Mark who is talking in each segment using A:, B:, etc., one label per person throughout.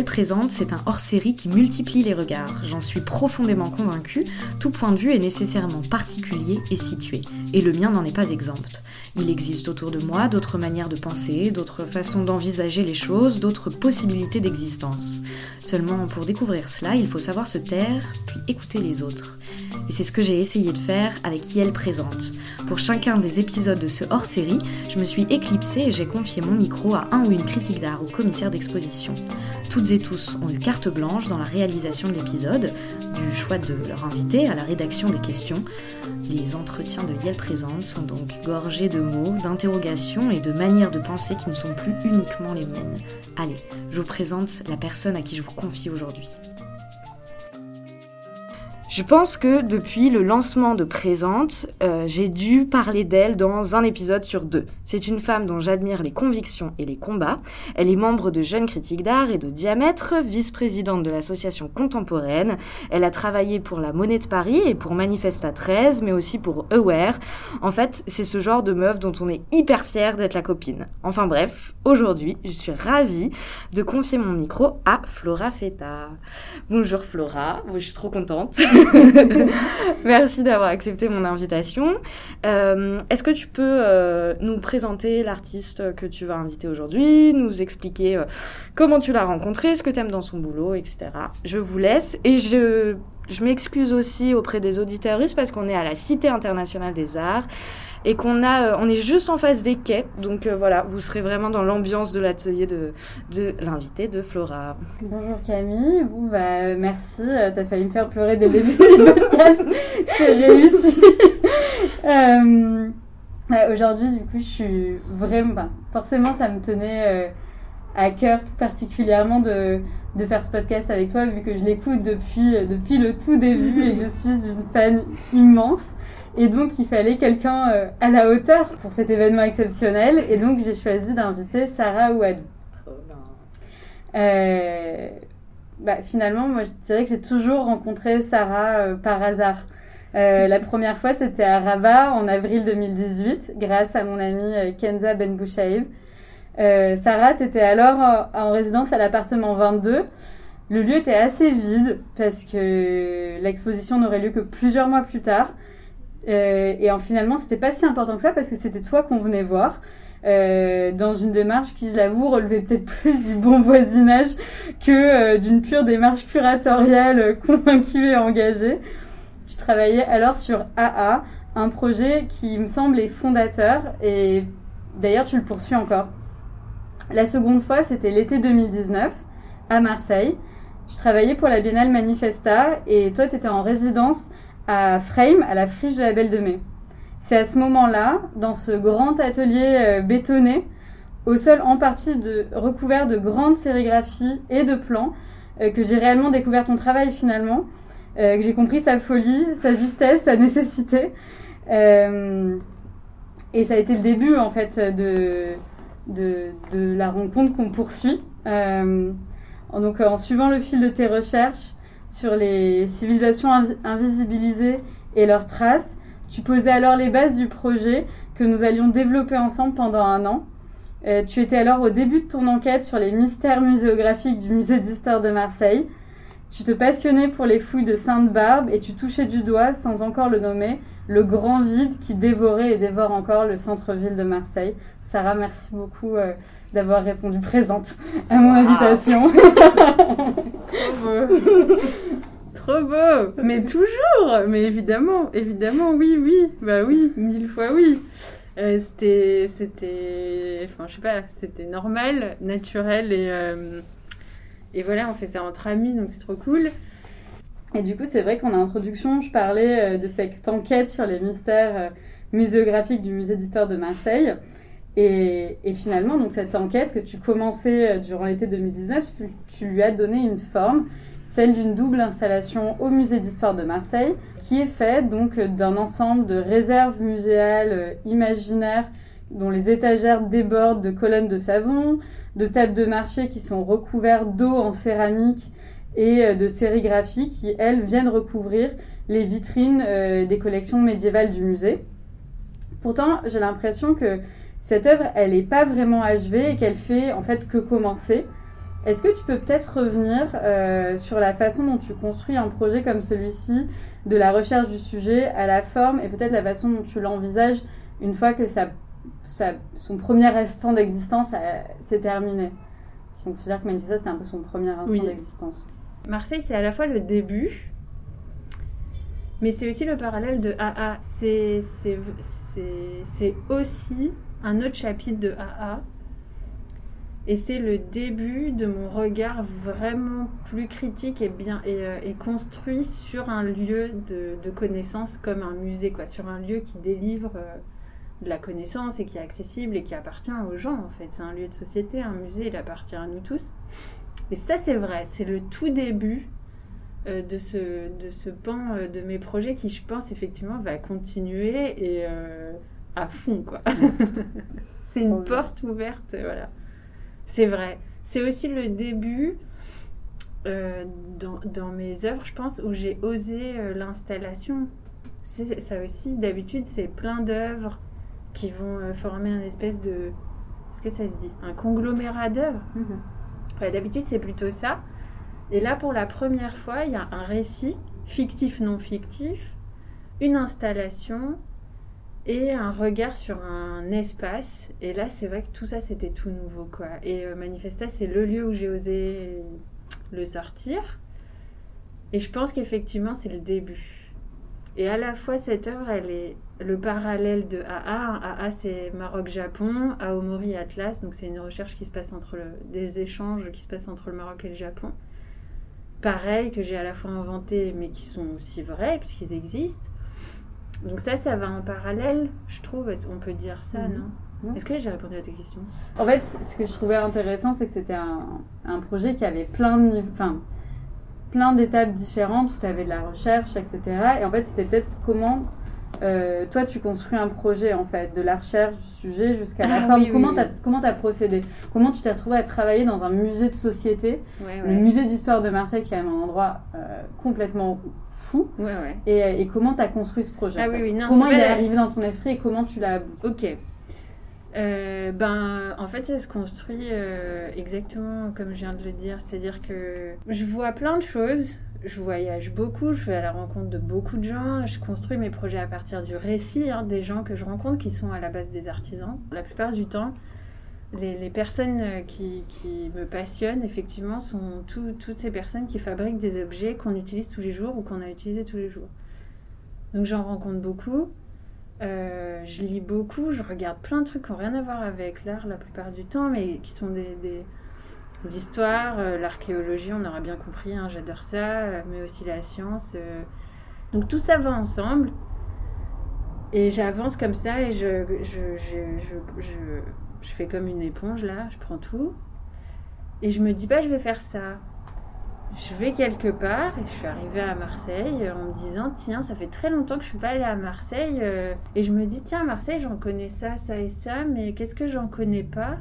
A: Présente, c'est un hors-série qui multiplie les regards. J'en suis profondément convaincue, tout point de vue est nécessairement particulier et situé, et le mien n'en est pas exempt. Il existe autour de moi d'autres manières de penser, d'autres façons d'envisager les choses, d'autres possibilités d'existence. Seulement, pour découvrir cela, il faut savoir se taire, puis écouter les autres. Et c'est ce que j'ai essayé de faire avec Yel Présente. Pour chacun des épisodes de ce hors-série, je me suis éclipsée et j'ai confié mon micro à un ou une critique d'art ou commissaire d'exposition. Toutes et tous ont eu carte blanche dans la réalisation de l'épisode, du choix de leur invité à la rédaction des questions. Les entretiens de Yel Présente sont donc gorgés de mots, d'interrogations et de manières de penser qui ne sont plus uniquement les miennes. Allez, je vous présente la personne à qui je vous confie aujourd'hui. Je pense que depuis le lancement de Présente, euh, j'ai dû parler d'elle dans un épisode sur deux. C'est une femme dont j'admire les convictions et les combats. Elle est membre de Jeunes Critiques d'Art et de Diamètre, vice-présidente de l'association contemporaine. Elle a travaillé pour la Monnaie de Paris et pour Manifesta 13, mais aussi pour Aware. En fait, c'est ce genre de meuf dont on est hyper fier d'être la copine. Enfin bref, aujourd'hui, je suis ravie de confier mon micro à Flora Feta. Bonjour Flora, je suis trop contente. Merci d'avoir accepté mon invitation. Euh, Est-ce que tu peux euh, nous présenter l'artiste que tu vas inviter aujourd'hui, nous expliquer euh, comment tu l'as rencontré, ce que tu aimes dans son boulot, etc. Je vous laisse et je, je m'excuse aussi auprès des auditeurs parce qu'on est à la Cité internationale des arts et qu'on a, euh, on est juste en face des quais. Donc euh, voilà, vous serez vraiment dans l'ambiance de l'atelier de, de l'invité de Flora.
B: Bonjour Camille, bon, bah, merci, euh, t'as failli me faire pleurer dès le début du podcast, c'est réussi. euh, Aujourd'hui, du coup, je suis vraiment, bah, forcément, ça me tenait à cœur tout particulièrement de, de faire ce podcast avec toi, vu que je l'écoute depuis, depuis le tout début et je suis une fan immense. Et donc, il fallait quelqu'un euh, à la hauteur pour cet événement exceptionnel. Et donc, j'ai choisi d'inviter Sarah Ouadou. Euh, bah, finalement, moi, je dirais que j'ai toujours rencontré Sarah euh, par hasard. Euh, la première fois, c'était à Rabat en avril 2018, grâce à mon amie Kenza Benbouchaïb. Euh, Sarah, tu étais alors en résidence à l'appartement 22. Le lieu était assez vide parce que l'exposition n'aurait lieu que plusieurs mois plus tard. Euh, et en, finalement, c'était pas si important que ça parce que c'était toi qu'on venait voir. Euh, dans une démarche qui, je l'avoue, relevait peut-être plus du bon voisinage que euh, d'une pure démarche curatoriale euh, convaincue et engagée. Je travaillais alors sur AA, un projet qui me semble fondateur et d'ailleurs tu le poursuis encore. La seconde fois, c'était l'été 2019 à Marseille. Je travaillais pour la Biennale Manifesta et toi, tu étais en résidence à Frame, à la friche de la Belle de Mai. C'est à ce moment-là, dans ce grand atelier euh, bétonné, au sol en partie recouvert de grandes sérigraphies et de plans, euh, que j'ai réellement découvert ton travail finalement, euh, que j'ai compris sa folie, sa justesse, sa nécessité. Et ça a été le début en fait de, de, la rencontre qu'on poursuit. Euh, donc en suivant le fil de tes recherches, sur les civilisations invisibilisées et leurs traces. Tu posais alors les bases du projet que nous allions développer ensemble pendant un an. Euh, tu étais alors au début de ton enquête sur les mystères muséographiques du musée d'histoire de Marseille. Tu te passionnais pour les fouilles de Sainte-Barbe et tu touchais du doigt, sans encore le nommer, le grand vide qui dévorait et dévore encore le centre-ville de Marseille. Sarah, merci beaucoup euh, d'avoir répondu présente à mon invitation.
C: Trop beau. Trop beau. Mais toujours. Mais évidemment, évidemment, oui, oui. Bah oui, mille fois oui. Euh, c'était, c'était, enfin, je sais pas, c'était normal, naturel et, euh, et voilà, on fait ça entre amis, donc c'est trop cool.
B: Et du coup, c'est vrai qu'en introduction, je parlais euh, de cette enquête sur les mystères euh, muséographiques du musée d'histoire de Marseille. Et, finalement, donc cette enquête que tu commençais euh, durant l'été 2019, tu, lui as donné une forme, celle d'une double installation au musée d'histoire de Marseille, qui est faite donc d'un ensemble de réserves muséales imaginaires dont les étagères débordent de colonnes de savon, de tables de marché qui sont recouvertes d'eau en céramique et euh, de sérigraphie qui, elles, viennent recouvrir les vitrines des collections médiévales du musée. Pourtant, j'ai l'impression que cette œuvre, elle n'est pas vraiment achevée et qu'elle fait en fait que commencer. Est-ce que tu peux peut-être revenir euh, sur la façon dont tu construis un projet comme celui-ci, de la recherche du sujet à la forme, et peut-être la façon dont tu l'envisages une fois que ça, son premier instant d'existence s'est terminé? Si on peut dire que Manifesta, c'était un peu son premier instant d'existence.
C: Marseille, c'est à la fois le début, mais c'est aussi le parallèle de AA. C'est aussi un autre chapitre de AA et c'est le début de mon regard vraiment plus critique et bien et, euh, construit sur un lieu de, de, connaissance comme un musée, quoi, sur un lieu qui délivre euh, de la connaissance et qui est accessible et qui appartient aux gens en fait. C'est un lieu de société, un musée, il appartient à nous tous. Et ça c'est vrai, c'est le tout début euh, de, ce, de ce pan de mes projets qui je pense effectivement va continuer et à fond quoi. c'est une porte ouverte, voilà. C'est vrai. C'est aussi le début euh, dans, mes œuvres, je pense, où j'ai osé euh, l'installation. Ça aussi, d'habitude, c'est plein d'œuvres qui vont euh, former un espèce de. Est-ce que ça se dit? Un conglomérat d'œuvres. Mhm. d'habitude, c'est plutôt ça. Et là, pour la première fois, il y a un récit, fictif, non fictif, une installation, et un regard sur un espace. Et là, c'est vrai que tout ça, c'était tout nouveau, quoi. Et euh, Manifesta, c'est le lieu où j'ai osé le sortir. Et je pense qu'effectivement, c'est le début. Et à la fois, cette œuvre, elle est le parallèle de AA. AA, c'est Maroc-Japon, Aomori-Atlas. Donc, c'est une recherche qui se passe entre des échanges qui se passent entre le Maroc et le Japon. Pareil, que j'ai à la fois inventé, mais qui sont aussi vrais, puisqu'ils existent. Donc ça, ça va en parallèle, je trouve, on peut dire ça, mhm. non? Est-ce que j'ai répondu à tes questions?
B: En fait, ce que je trouvais intéressant, c'est que c'était un, projet qui avait plein de enfin, plein d'étapes différentes, où tu avais de la recherche, etc. Et en fait, c'était peut-être comment euh, toi, tu construis un projet, en fait, de la recherche du sujet jusqu'à la ah fin. comment tu as procédé? Comment tu t'es retrouvé à travailler dans un musée de société, le musée d'histoire de Marseille, qui est un endroit euh, complètement fou. Et, comment tu as construit ce projet
C: ah
B: Comment il est arrivé dans ton esprit et comment tu l'as
C: Ok. Euh, ben, en fait, ça se construit euh, exactement comme je viens de le dire. C'est-à-dire que je vois plein de choses. Je voyage beaucoup, je vais à la rencontre de beaucoup de gens. Je construis mes projets à partir du récit hein, des gens que je rencontre qui sont à la base des artisans. La plupart du temps, les, personnes euh, qui, me passionnent, effectivement, sont toutes ces personnes qui fabriquent des objets qu'on utilise tous les jours ou qu'on a utilisés tous les jours. Donc j'en rencontre beaucoup. Euh, je lis beaucoup, je regarde plein de trucs qui n'ont rien à voir avec l'art la plupart du temps, mais qui sont des, histoires, euh, l'archéologie, on aura bien compris, hein, j'adore ça, mais aussi la science. Donc tout ça va ensemble. Et j'avance comme ça et je, je je fais comme une éponge là, je prends tout. Et je me dis pas, je vais faire ça. Je vais quelque part et je suis arrivée à Marseille en me disant, tiens, ça fait très longtemps que je suis pas allée à Marseille. Euh, et je me dis, tiens, Marseille, j'en connais ça, ça et ça, mais qu'est-ce que j'en connais pas?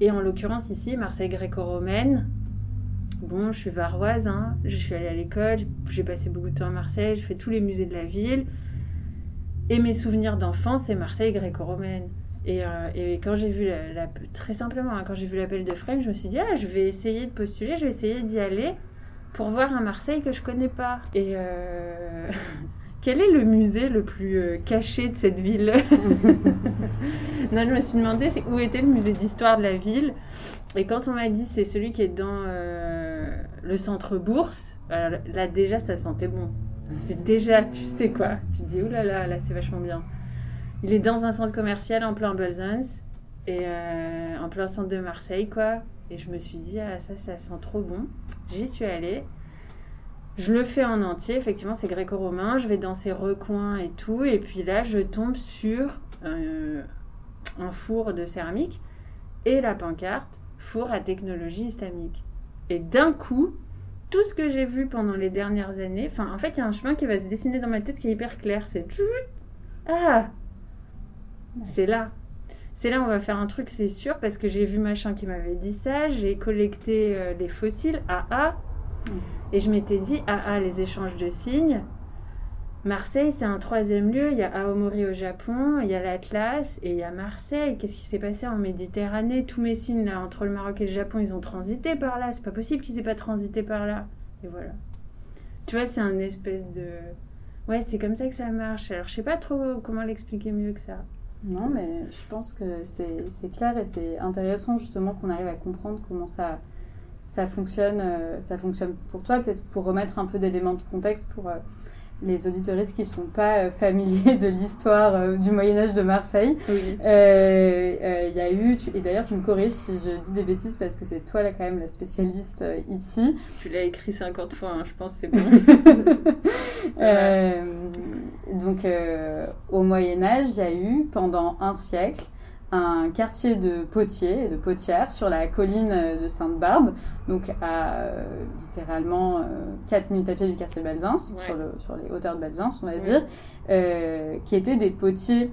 C: Et en l'occurrence ici, Marseille gréco-romaine. Bon, je suis varoise, hein. je suis allée à l'école, j'ai passé beaucoup de temps à Marseille, j'ai fait tous les musées de la ville. Et mes souvenirs d'enfance, c'est Marseille gréco-romaine. Euh, et, quand j'ai vu, la, très simplement, hein, quand j'ai vu l'appel de Frame, je me suis dit, ah, je vais essayer de postuler, je vais essayer d'y aller pour voir un Marseille que je connais pas. Et euh, quel est le musée le plus euh, caché de cette ville? Non, je me suis demandé où était le musée d'histoire de la ville? Et quand on m'a dit c'est celui qui est dans le centre bourse, là déjà ça sentait bon. Déjà, tu sais quoi, tu dis oulala, là là, là c'est vachement bien. Il est dans un centre commercial en plein Bolzens et euh, en plein centre de Marseille, quoi. Et je me suis dit, ah, ça, ça sent trop bon. J'y suis allée. Je le fais en entier, effectivement, c'est gréco-romain. Je vais dans ces recoins et tout. Et puis là, je tombe sur euh, un four de céramique et la pancarte four à technologie islamique. Et d'un coup, tout ce que j'ai vu pendant les dernières années, enfin, en fait, il y a un chemin qui va se dessiner dans ma tête qui est hyper clair. C'est ah, c'est là. C'est là, on va faire un truc, c'est sûr, parce que j'ai vu machin qui m'avait dit ça, j'ai collecté euh, les fossiles AA, et je m'étais dit, AA, les échanges de signes, Marseille, c'est un troisième lieu. Il y a Aomori au Japon, il y a l'Atlas et il y a Marseille. Qu'est-ce qui s'est passé en Méditerranée? Tous mes signes là, entre le Maroc et le Japon, ils ont transité par là. C'est pas possible qu'ils aient pas transité par là. Et voilà. Tu vois, c'est un espèce de. Ouais, c'est comme ça que ça marche. Alors, je sais pas trop comment l'expliquer mieux que ça.
B: Non, mais je pense que c'est clair et c'est intéressant justement qu'on arrive à comprendre comment ça, ça, fonctionne, euh, ça fonctionne pour toi. Peut-être pour remettre un peu d'éléments de contexte pour. Les auditoristes qui ne sont pas euh, familiers de l'histoire euh, du Moyen Âge de Marseille. Euh, il y a eu, et d'ailleurs tu me corriges si je dis des bêtises parce que c'est toi là quand même la spécialiste ici.
C: Tu l'as écrit 50 fois, hein, je pense c'est bon.
B: donc au Moyen Âge, il y a eu pendant un siècle un quartier de potiers et de potières sur la colline de Sainte-Barbe, donc à euh, littéralement 4 euh, minutes à pied du quartier de Balzins, sur, le, sur, les hauteurs de Balzins, on va dire, euh, qui étaient des potiers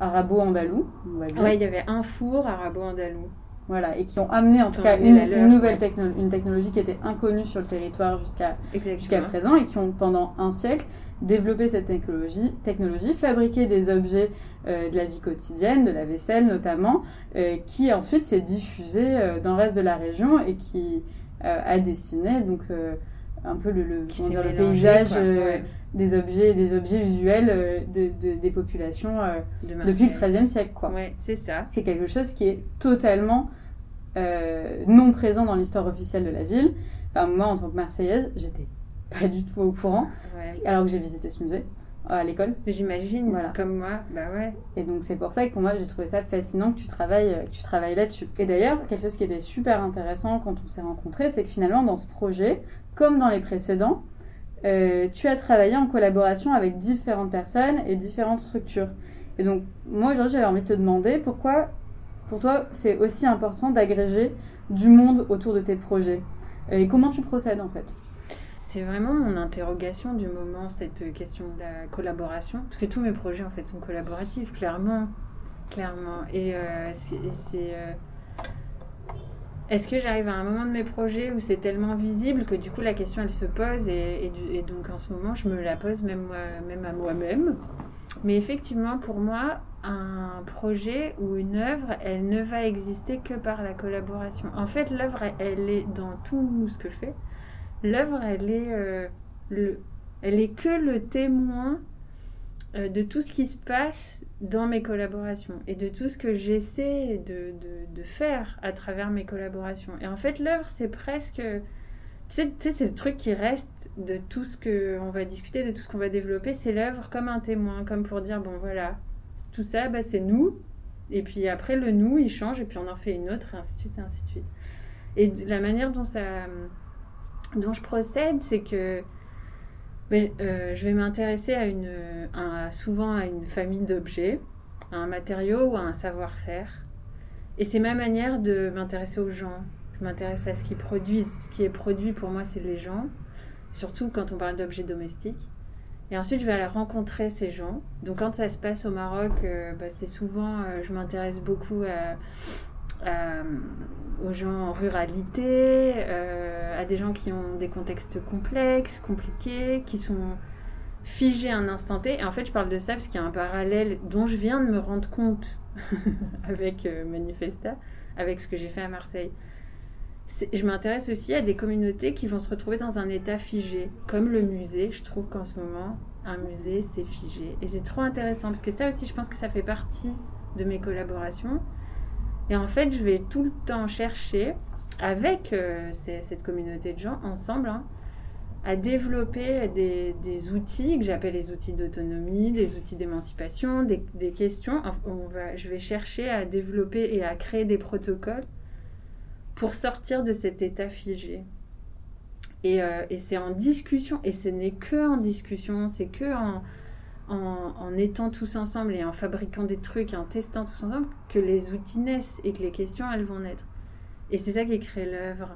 B: arabo-andalous,
C: Ouais, il y avait un four arabo-andalou.
B: Voilà, et qui ont amené en tout cas une, nouvelle technologie, une technologie qui était inconnue sur le territoire jusqu'à jusqu'à présent et qui ont pendant un siècle développé cette technologie, technologie fabriqué des objets euh, de la vie quotidienne, de la vaisselle notamment, euh, qui ensuite s'est diffusé euh, dans le reste de la région et qui a dessiné donc un peu le, le, le paysage des objets des objets usuels de, des populations depuis le XIIIe siècle quoi.
C: Ouais, c'est ça.
B: C'est quelque chose qui est totalement non présent dans l'histoire officielle de la ville. Enfin, moi, en tant que Marseillaise, j'étais pas du tout au courant, alors que j'ai visité ce musée à l'école.
C: J'imagine, voilà. comme moi, bah ouais.
B: Et donc c'est pour ça que pour moi j'ai trouvé ça fascinant que tu travailles, que tu travailles là-dessus. Et d'ailleurs, quelque chose qui était super intéressant quand on s'est rencontrés, c'est que finalement dans ce projet, comme dans les précédents, euh, tu as travaillé en collaboration avec différentes personnes et différentes structures. Et donc moi aujourd'hui j'avais envie de te demander pourquoi pour toi c'est aussi important d'agréger du monde autour de tes projets. Et comment tu procèdes en fait?
C: C'est vraiment mon interrogation du moment, cette question de la collaboration. Parce que tous mes projets, en fait, sont collaboratifs, clairement. Clairement. Et euh, c'est. Euh, est-ce que j'arrive à un moment de mes projets où c'est tellement visible que du coup la question elle se pose et, donc en ce moment je me la pose même, même à moi-même. Mais effectivement pour moi un projet ou une œuvre elle ne va exister que par la collaboration. En fait l'œuvre elle est dans tout ce que je fais l'œuvre, elle est euh, le, elle est que le témoin euh, de tout ce qui se passe dans mes collaborations et de tout ce que j'essaie de, de, faire à travers mes collaborations. Et en fait, l'œuvre, c'est presque, tu sais, c'est le truc qui reste de tout ce qu'on va discuter, de tout ce qu'on va développer, c'est l'œuvre comme un témoin, comme pour dire, bon voilà, tout ça, bah, c'est nous. Et puis après, le nous, il change, et puis on en fait une autre, et ainsi de suite, et ainsi de suite. Et la manière dont ça dont je procède, c'est que euh, je vais m'intéresser à une, souvent à une famille d'objets, à un matériau ou à un savoir-faire. Et c'est ma manière de m'intéresser aux gens. Je m'intéresse à ce qu'ils produisent. Ce qui est produit pour moi, c'est les gens, surtout quand on parle d'objets domestiques. Et ensuite, je vais aller rencontrer ces gens. Donc, quand ça se passe au Maroc, euh, ben, c'est souvent, euh, je m'intéresse beaucoup à, euh, aux gens en ruralité, euh, à des gens qui ont des contextes complexes, compliqués, qui sont figés un instant T. Et en fait, je parle de ça parce qu'il y a un parallèle dont je viens de me rendre compte avec euh, Manifesta, avec ce que j'ai fait à Marseille. Je m'intéresse aussi à des communautés qui vont se retrouver dans un état figé, comme le musée. Je trouve qu'en ce moment, un musée, c'est figé. Et c'est trop intéressant parce que ça aussi, je pense que ça fait partie de mes collaborations et en fait, je vais tout le temps chercher, avec euh, cette communauté de gens, ensemble, hein, à développer des, outils que j'appelle les outils d'autonomie, des outils d'émancipation, des, questions. Je vais chercher à développer et à créer des protocoles pour sortir de cet état figé. Et, euh, et c'est en discussion, et ce n'est que en discussion, c'est que en, en, étant tous ensemble et en fabriquant des trucs et en testant tous ensemble que les outils naissent et que les questions, elles vont naître. Et c'est ça qui crée l'œuvre.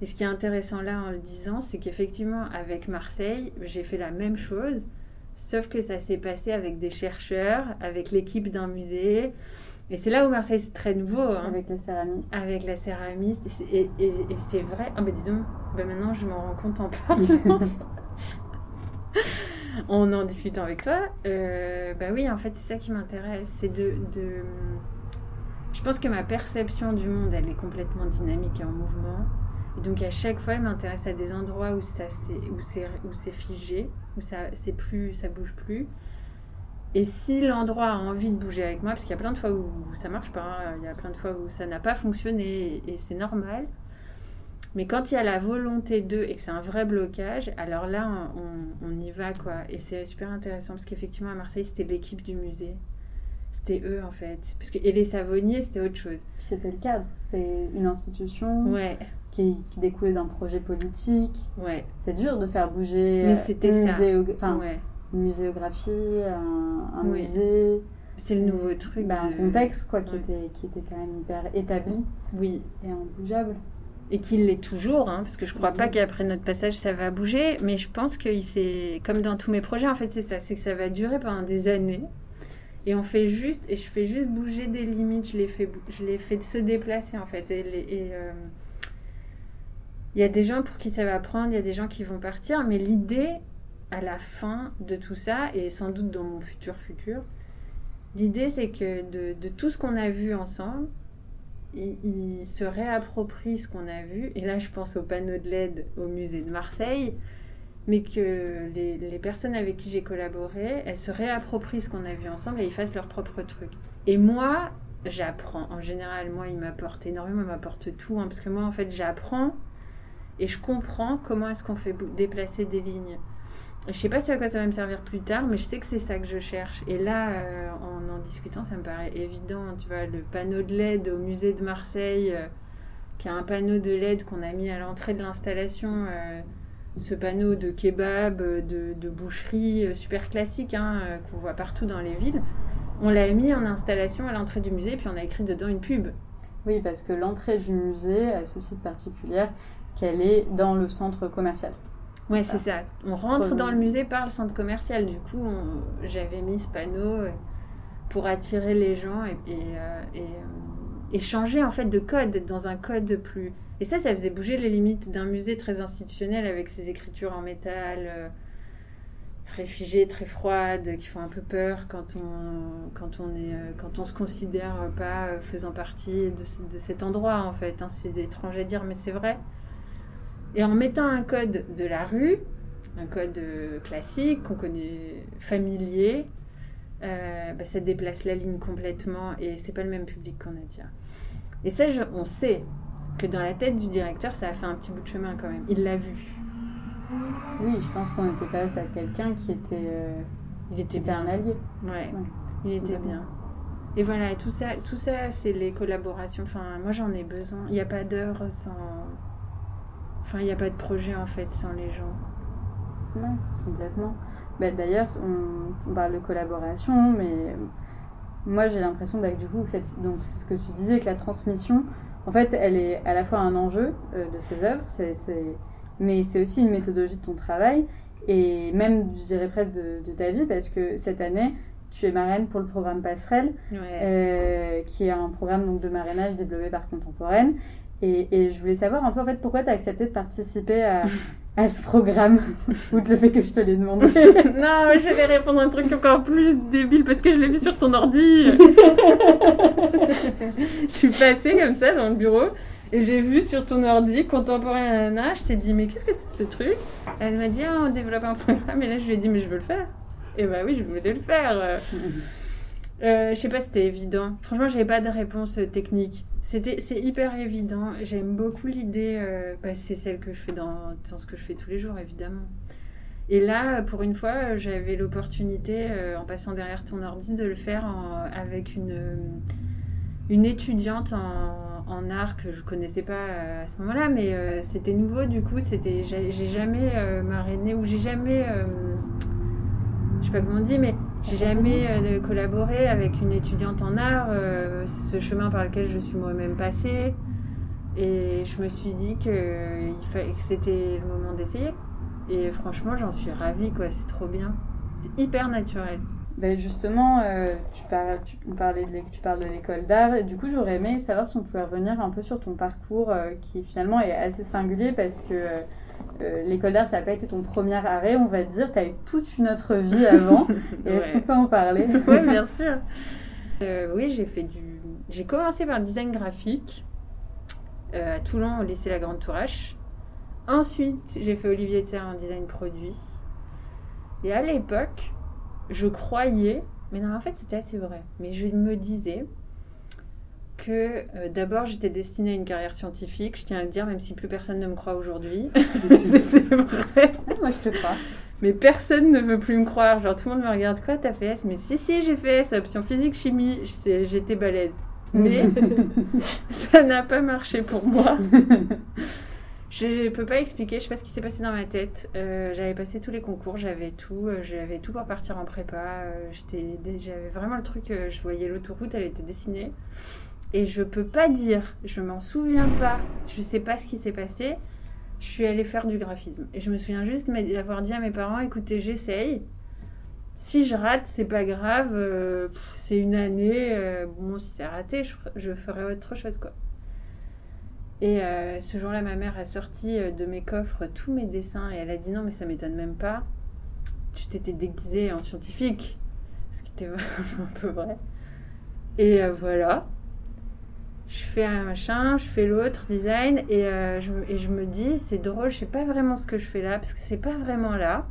C: Et ce qui est intéressant là en le disant, c'est qu'effectivement, avec Marseille, j'ai fait la même chose, sauf que ça s'est passé avec des chercheurs, avec l'équipe d'un musée. Et c'est là où Marseille, c'est très nouveau. Hein.
B: Avec la céramiste.
C: Avec la céramiste. Et, et, c'est vrai. Ah, oh, bah dis donc, bah maintenant je m'en rends compte en parlant. en en discutant avec toi, euh, bah oui, en fait, c'est ça qui m'intéresse. C'est de, de. Je pense que ma perception du monde, elle est complètement dynamique et en mouvement. Et donc, à chaque fois, elle m'intéresse à des endroits où, c'est, figé, où ça, c'est plus, ça bouge plus. Et si l'endroit a envie de bouger avec moi, parce qu'il y a plein de fois où ça marche pas, il y a plein de fois où ça n'a pas fonctionné, et c'est normal. Mais quand il y a la volonté d'eux et que c'est un vrai blocage, alors là, on, on y va, quoi. Et c'est super intéressant parce qu'effectivement, à Marseille, c'était l'équipe du musée. C'était eux, en fait. Parce que, et les savonniers, c'était autre chose.
B: C'était le cadre. C'est une institution
C: Ouais,
B: qui, qui découlait d'un projet politique.
C: ouais,
B: C'est dur de faire bouger
C: Mais
B: euh,
C: c'était
B: une, muséo- enfin,
C: ouais.
B: une muséographie, un, un
C: Oui.
B: musée,
C: C'est le nouveau truc.
B: bah, un contexte quoi, qui,
C: Ouais.
B: était, qui était quand même hyper établi
C: Oui.
B: et imbougeable.
C: Et qu'il l'est toujours, hein, parce que je crois pas
B: Mhm.
C: qu'après notre passage, ça va bouger. Mais je pense que c'est comme dans tous mes projets, en fait, c'est ça. C'est que ça va durer pendant des années. Et on fait juste, et je fais juste bouger des limites, je les fais, je les fais se déplacer en fait. Et, les- et, euh, il y a des gens pour qui ça va prendre, il y a des gens qui vont partir, mais l'idée à la fin de tout ça, et sans doute dans mon futur futur, l'idée c'est que de, de tout ce qu'on a vu ensemble, il, se réapproprie ce qu'on a vu. Et là, je pense au panneau de LED au musée de Marseille mais que les, les personnes avec qui j'ai collaboré, elles se réapproprient ce qu'on a vu ensemble et ils fassent leur propre truc. Et moi, j'apprends. En général, moi, il m'apporte énormément, il m'apporte tout, hein, parce que moi, en fait, j'apprends et je comprends comment est-ce qu'on fait déplacer des lignes. Je sais pas ce à quoi ça va me servir plus tard, mais je sais que c'est ça que je cherche. Et là, euh, en en discutant, ça me paraît évident. Tu vois, le panneau de LED au musée de Marseille, euh, qui a un panneau de LED qu'on a mis à l'entrée de l'installation. euh, ce panneau de kebab, de, boucherie super classique hein, qu'on voit partout dans les villes. On l'a mis en installation à l'entrée du musée, puis on a écrit dedans une pub.
B: Oui, parce que l'entrée du musée a ceci de particulière qu'elle est dans le centre commercial.
C: Ouais, c'est ça. On rentre dans le musée par le centre commercial. Du coup, on- j'avais mis ce panneau euh, pour attirer les gens et, et, euh, et, euh, et changer en fait de code, dans un code plus. Et ça, ça faisait bouger les limites d'un musée très institutionnel avec ses écritures en métal. euh, très figées, très froides, qui font un peu peur quand on, quand on, est, quand on se considère pas faisant partie de cet endroit en fait. hein. C'est étrange à dire, mais c'est vrai. Et en mettant un code de la rue, un code euh, classique qu'on connaît, familier, euh, bah, ça déplace la ligne complètement et c'est pas le même public qu'on attire. Et ça, je- on sait que dans la tête du directeur, ça a fait un petit bout de chemin quand même. Il l'a vu.
B: Oui, je pense qu'on était face à quelqu'un qui était, euh,
C: Il était
B: était un allié.
C: Ouais,
B: Ouais.
C: il était bien. Et voilà, tout ça, tout ça, c'est les collaborations. Enfin, moi, j'en ai besoin. Il n'y a pas d'heure sans. Enfin, il n'y a pas de projet en fait sans les gens.
B: Non, complètement. Bah, D'ailleurs, on, on parle de collaboration, mais moi j'ai l'impression bah, que du coup, cette, donc, ce que tu disais, que la transmission, en fait, elle est à la fois un enjeu euh, de ces œuvres, mais c'est aussi une méthodologie de ton travail, et même, je dirais presque, de, de ta vie, parce que cette année, tu es marraine pour le programme Passerelle,
C: Ouais.
B: euh, qui est un programme donc, de marrainage développé par Contemporaine. Et, et je voulais savoir un peu en fait pourquoi tu as accepté de participer à, à ce programme, outre le fait que je te l'ai demandé.
C: non, je vais répondre un truc encore plus débile parce que je l'ai vu sur ton ordi. je suis passée comme ça dans le bureau et j'ai vu sur ton ordi contemporain nanana. Je t'ai dit, mais qu'est-ce que c'est ce truc? Elle m'a dit, ah, on développe un programme. Et là, je lui ai dit, mais je veux le faire. Et bah oui, je voulais le faire. Euh, je sais pas si c'était évident. Franchement, j'avais pas de réponse technique. C'était, c'est hyper évident. J'aime beaucoup l'idée. euh, bah, c'est celle que je fais dans, dans ce que je fais tous les jours, évidemment. Et là, pour une fois, euh, j'avais l'opportunité, euh, en passant derrière ton ordi, de le faire avec une, une étudiante en, en art que je connaissais pas à ce moment-là, mais c'était nouveau. Du coup, c'était, j'ai, jamais marrainé ou j'ai jamais, je sais pas comment on dit, mais j'ai jamais euh, collaboré avec une étudiante en art. euh, ce chemin par lequel je suis moi-même passée. Et je me suis dit que, il fallait, que c'était le moment d'essayer. Et franchement, j'en suis ravie, quoi. C'est trop bien. C'est hyper naturel.
B: Ben justement, euh, tu, parles, tu, on parlait de, l'é- tu parles de l'école d'art, et du coup j'aurais aimé savoir si on pouvait revenir un peu sur ton parcours euh, qui finalement est assez singulier parce que euh, euh, l'école d'art, ça n'a pas été ton premier arrêt, on va dire. Tu as eu toute une autre vie avant. Est-ce qu'on peut en parler
C: Oui, bien sûr. Euh, oui, j'ai fait du. J'ai commencé par le design graphique à Toulon, au lycée La Grande Tourache. Ensuite, j'ai fait Olivier Terre en design produit. Et à l'époque, je croyais, mais non, en fait, c'était assez vrai. Mais je me disais que euh, d'abord j'étais destinée à une carrière scientifique, je tiens à le dire, même si plus personne ne me croit aujourd'hui.
B: c'est vrai. Moi je te crois.
C: Mais personne ne veut plus me croire. Genre tout le monde me regarde, quoi, t'as fait S? Mais si, si, j'ai fait S, option physique, chimie, j'étais balèze. Mais ça n'a pas marché pour moi. Je peux pas expliquer, je sais pas ce qui s'est passé dans ma tête. Euh, j'avais passé tous les concours, j'avais tout, euh, j'avais tout pour partir en prépa. j'étais, j'avais vraiment le truc, je voyais l'autoroute, elle était dessinée. Et je peux pas dire, je m'en souviens pas, je sais pas ce qui s'est passé. Je suis allée faire du graphisme. Et je me souviens juste d'avoir dit à mes parents écoutez, j'essaye. Si je rate, c'est pas grave, euh, c'est une année. Euh, bon, si c'est raté, je, ferai autre chose, quoi. Et euh, ce jour-là, ma mère a sorti de mes coffres tous mes dessins et elle a dit non, mais ça m'étonne même pas. Tu t'étais déguisée en scientifique. Ce qui était vraiment un peu vrai. Et voilà je fais un machin, je fais l'autre design et, euh, je, et, je, me dis c'est drôle, je sais pas vraiment ce que je fais là parce que c'est pas vraiment là.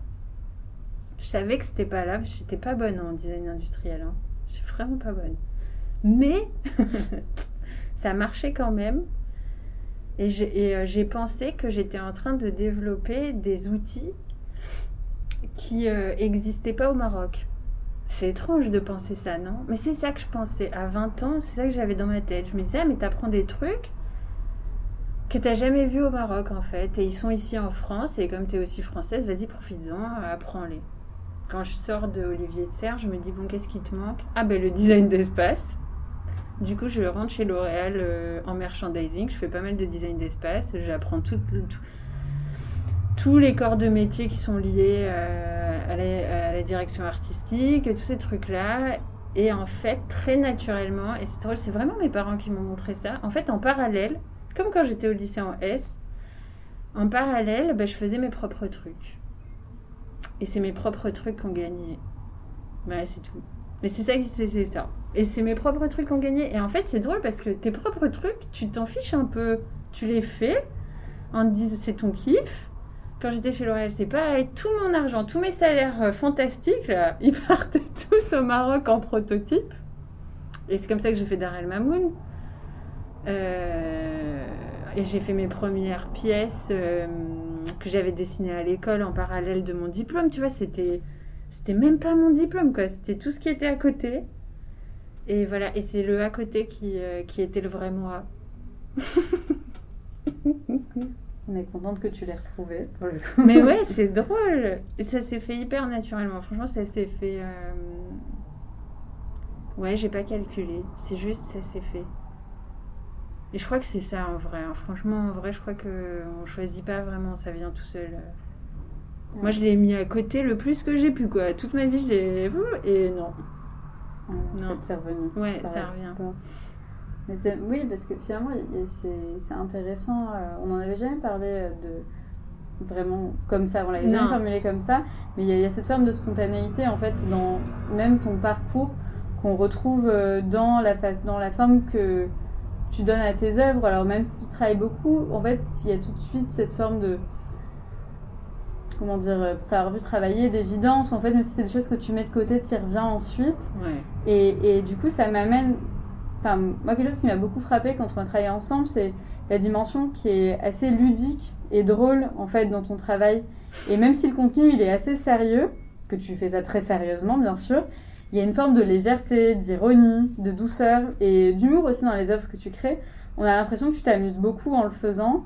C: Je savais que c'était pas là, j'étais pas bonne en design industriel, hein. je suis vraiment pas bonne. Mais ça marchait quand même et j'ai euh, pensé que j'étais en train de développer des outils qui n'existaient euh, pas au Maroc. C'est étrange de penser ça, non? Mais c'est ça que je pensais à 20 ans, c'est ça que j'avais dans ma tête. Je me disais, ah, mais t'apprends des trucs que t'as jamais vus au Maroc en fait, et ils sont ici en France, et comme t'es aussi française, vas-y, profites-en, apprends-les. Quand je sors de Olivier de Serre, je me dis, bon, qu'est-ce qui te manque? Ah, ben le design d'espace. Du coup, je rentre chez L'Oréal euh, en merchandising, je fais pas mal de design d'espace, j'apprends tout, tout tous les corps de métier qui sont liés euh, à, la, direction artistique, tous ces trucs-là. Et en fait, très naturellement, et c'est c'est vraiment mes parents qui m'ont montré ça. En fait, en parallèle, comme quand j'étais au lycée en S, en parallèle, bah, je faisais mes propres trucs. Et c'est mes propres trucs qu'on gagnait. Ouais, c'est tout. Mais c'est ça, c'est ça. Et c'est mes propres trucs qu'on gagnait. Et en fait, c'est drôle parce que tes propres trucs, tu t'en fiches un peu. Tu les fais en te disant c'est ton kiff quand j'étais chez L'Oréal, c'est pareil. Tout mon argent, tous mes salaires euh, fantastiques, ils partaient tous au Maroc en prototype. Et c'est comme ça que j'ai fait Darel Mamoun. Euh, et j'ai fait mes premières pièces euh, que j'avais dessinées à l'école en parallèle de mon diplôme. Tu vois, c'était, c'était même pas mon diplôme, quoi. C'était tout ce qui était à côté. Et voilà, et c'est le à côté qui, qui était le vrai moi.
B: On est contente que tu l'aies retrouvé.
C: Mais ouais, c'est drôle. Et ça s'est fait hyper naturellement. Franchement, ça s'est fait. Euh... Ouais, j'ai pas calculé. C'est juste, ça s'est fait. Et je crois que c'est ça en vrai. Hein. Franchement, en vrai, je crois que on choisit pas vraiment. Ça vient tout seul. Moi, je l'ai mis à côté le plus que j'ai pu, quoi. Toute ma vie, je l'ai. Et non.
B: non. C'est revenu.
C: Ouais, ça revient
B: oui, parce que finalement, c'est intéressant. Euh, on n'en avait jamais parlé euh, de vraiment comme ça, on l'avait jamais formulé comme ça, mais il y, a cette forme de spontanéité en fait dans même ton parcours qu'on retrouve euh, dans la, face, dans la forme que tu donnes à tes œuvres. Alors même si tu travailles beaucoup, en fait, il y a tout de suite cette forme de comment dire, pour t'avoir vu travailler, d'évidence, en fait, même si c'est des choses que tu mets de côté, tu y reviens ensuite. Et, et, du coup, ça m'amène Enfin, moi, quelque chose qui m'a beaucoup frappé quand on a travaillé ensemble, c'est la dimension qui est assez ludique et drôle, en fait, dans ton travail. Et même si le contenu, il est assez sérieux, que tu fais ça très sérieusement, bien sûr, il y a une forme de légèreté, d'ironie, de douceur et d'humour aussi dans les œuvres que tu crées. On a l'impression que tu t'amuses beaucoup en le faisant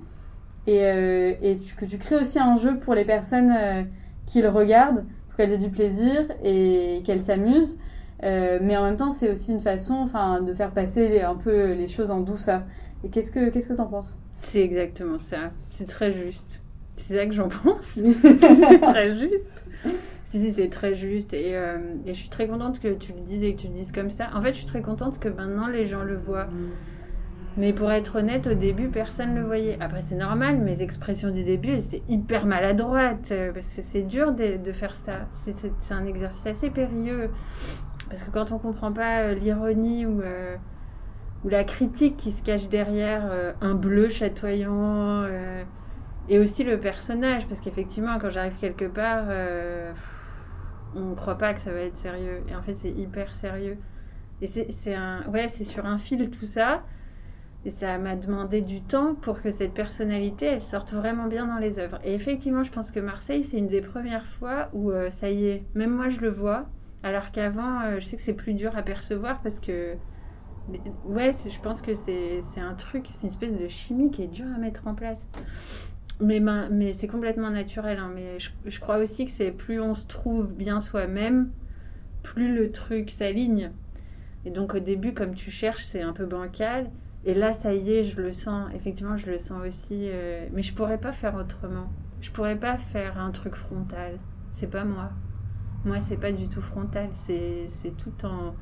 B: et, euh, que tu crées aussi un jeu pour les personnes euh, qui le regardent, pour qu'elles aient du plaisir et qu'elles s'amusent. Euh, mais en même temps, c'est aussi une façon de faire passer un peu les choses en douceur. Et qu'est-ce que qu'est-ce que t'en penses?
C: C'est exactement ça. C'est très juste. C'est ça que j'en pense. c'est très juste. Si, si, c'est très juste. Et, euh, et, je suis très contente que tu le dises et que tu le dises comme ça. En fait, je suis très contente que maintenant les gens le voient. Mais pour être honnête, au début, personne ne le voyait. Après, c'est normal, mes expressions du début, elles étaient hyper maladroites. euh, Parce que c'est dur de, de faire ça. C'est- C'est c'est un exercice assez périlleux. Parce que quand on comprend pas euh, l'ironie ou, euh, ou la critique qui se cache derrière euh, un bleu chatoyant, et aussi le personnage, parce qu'effectivement, quand j'arrive quelque part, on ne croit pas que ça va être sérieux. Et en fait, c'est hyper sérieux. Et c'est un, ouais, sur un fil tout ça. Et ça m'a demandé du temps pour que cette personnalité, elle sorte vraiment bien dans les œuvres. Et effectivement, je pense que Marseille, c'est une des premières fois où ça y est, même moi je le vois. Alors qu'avant, euh, je sais que c'est plus dur à percevoir parce que, ouais, je pense que c'est un truc, c'est une espèce de chimie qui est dur à mettre en place. Mais, ben, c'est complètement naturel. hein. Mais je, je crois aussi que c'est plus on se trouve bien soi-même, plus le truc s'aligne. Et donc au début, comme tu cherches, c'est un peu bancal. Et là, ça y est, je le sens. Effectivement, je le sens aussi. euh, Mais je pourrais pas faire autrement. Je pourrais pas faire un truc frontal. C'est pas moi. Moi, c'est pas du tout frontal. C'est c'est tout en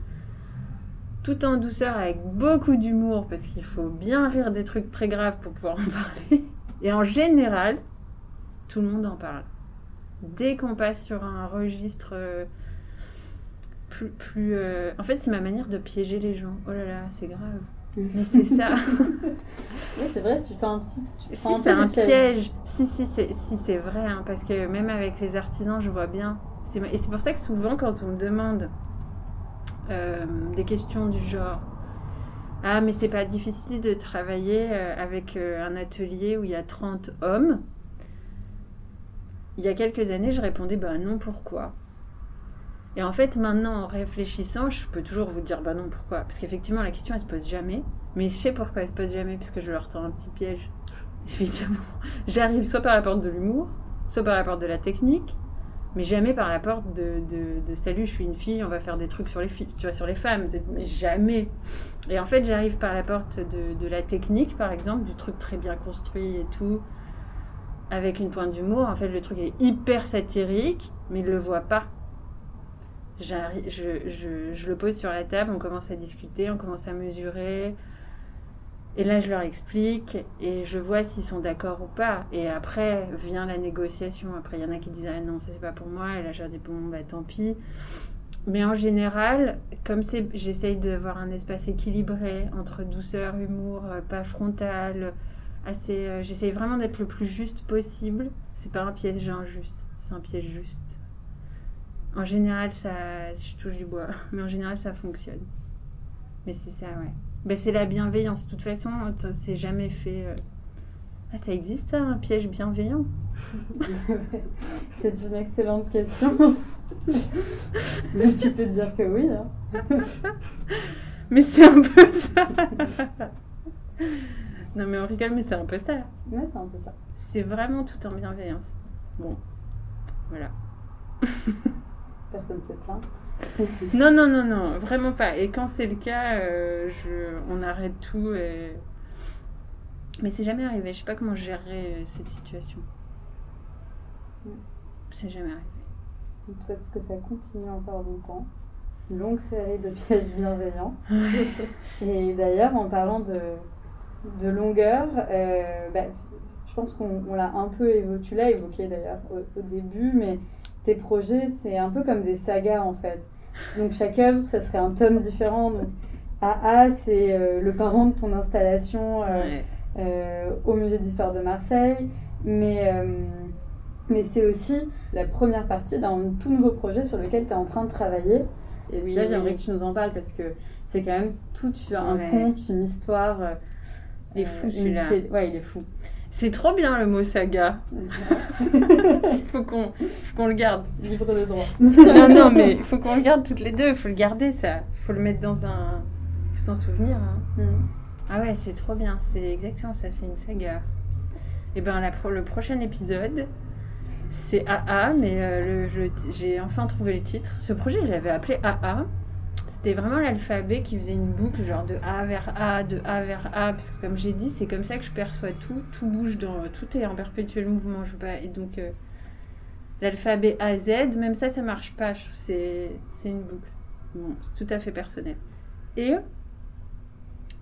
C: tout en douceur avec beaucoup d'humour parce qu'il faut bien rire des trucs très graves pour pouvoir en parler. Et en général, tout le monde en parle. Dès qu'on passe sur un registre euh, plus, plus euh, en fait, c'est ma manière de piéger les gens. Oh là là, c'est grave. Mais c'est ça.
B: Oui, c'est vrai, tu t'en un petit. Tu
C: Si c'est un
B: des pièges.
C: piège, si si c'est si c'est vrai, hein, parce que même avec les artisans, je vois bien. Et c'est pour ça que souvent, quand on me demande euh, des questions du genre, ah mais c'est pas difficile de travailler euh, avec euh, un atelier où il y a 30 hommes? Il y a quelques années, je répondais bah non pourquoi? Et en fait, maintenant, en réfléchissant, je peux toujours vous dire bah non pourquoi, parce qu'effectivement la question elle se pose jamais. Mais je sais pourquoi elle se pose jamais, parce que je leur tends un petit piège. Évidemment. J'arrive soit par la porte de l'humour, soit par la porte de la technique, mais jamais par la porte de, de, salut, je suis une fille, on va faire des trucs sur les filles, tu vois, sur les femmes. Mais jamais. Et en fait, j'arrive par la porte de, de la technique, par exemple, du truc très bien construit et tout, avec une pointe d'humour. En fait, le truc est hyper satirique, mais il le voit pas. Je, je, je le pose sur la table, on commence à discuter, on commence à mesurer. Et là, je leur explique et je vois s'ils sont d'accord ou pas. Et après vient la négociation. Après, il y en a qui disent Ah non, ça c'est pas pour moi. Et là, je leur dis Bon, bah tant pis. Mais en général, comme c'est, j'essaye d'avoir un espace équilibré entre douceur, humour, euh, pas frontal, assez. euh, j'essaye vraiment d'être le plus juste possible. C'est pas un piège injuste, c'est un piège juste. En général, ça, je touche du bois, mais en général, ça fonctionne. Mais c'est ça, ouais. Ben, c'est la bienveillance. De toute façon, c'est jamais fait. euh, Ah, ça existe, ça, un piège bienveillant?
B: C'est une excellente question. Mais tu peux dire que oui. hein.
C: Mais c'est un peu ça Non, mais on rigole, mais c'est un peu ça.
B: Ouais, c'est un peu ça.
C: C'est vraiment tout en bienveillance. Bon, voilà.
B: Personne ne s'est plaint.
C: Non, non, non, non, vraiment pas. Et quand c'est le cas, euh, je, on arrête tout. Et... Mais c'est jamais arrivé. Je sais pas comment je gérerais euh, cette situation. C'est jamais arrivé.
B: On te souhaite que ça continue encore longtemps. Une longue série de pièges bienveillants. Et d'ailleurs, en parlant de, de longueur, euh, bah, je pense qu'on on l'a un peu évoqué, tu l'as évoqué d'ailleurs au, au début, mais tes projets, c'est un peu comme des sagas en fait. Donc chaque œuvre, ça serait un tome différent. Donc AA, c'est euh, le parent de ton installation euh,
C: Ouais.
B: euh, au musée d'histoire de Marseille, mais, mais c'est aussi la première partie d'un tout nouveau projet sur lequel tu es en train de travailler. Et
C: Oui,
B: celui-là, j'aimerais que tu nous en parles parce que c'est quand même tout un
C: Ouais.
B: conte, une histoire.
C: Il est fou, celui-là.
B: Ouais, il est fou.
C: C'est trop bien le mot saga. faut qu'on faut qu'on le garde.
B: Libre de droit.
C: Non, non, mais il faut qu'on le garde toutes les deux. Il faut le garder, ça. Il faut le mettre dans un. faut s'en souvenir. hein.
B: Mhm.
C: Ah ouais, c'est trop bien. C'est exactement ça. C'est une saga. Et ben, la pro- le prochain épisode, c'est AA, mais euh, j'ai enfin trouvé le titre. Ce projet, je l'avais appelé AA. C'était vraiment l'alphabet qui faisait une boucle, genre de A vers A, de A vers A, parce que comme j'ai dit, c'est comme ça que je perçois tout. Tout bouge dans, tout est en perpétuel mouvement. Je pas, et donc euh, l'alphabet A Z, même ça, ça marche pas. C'est, une boucle. Bon, c'est tout à fait personnel. Et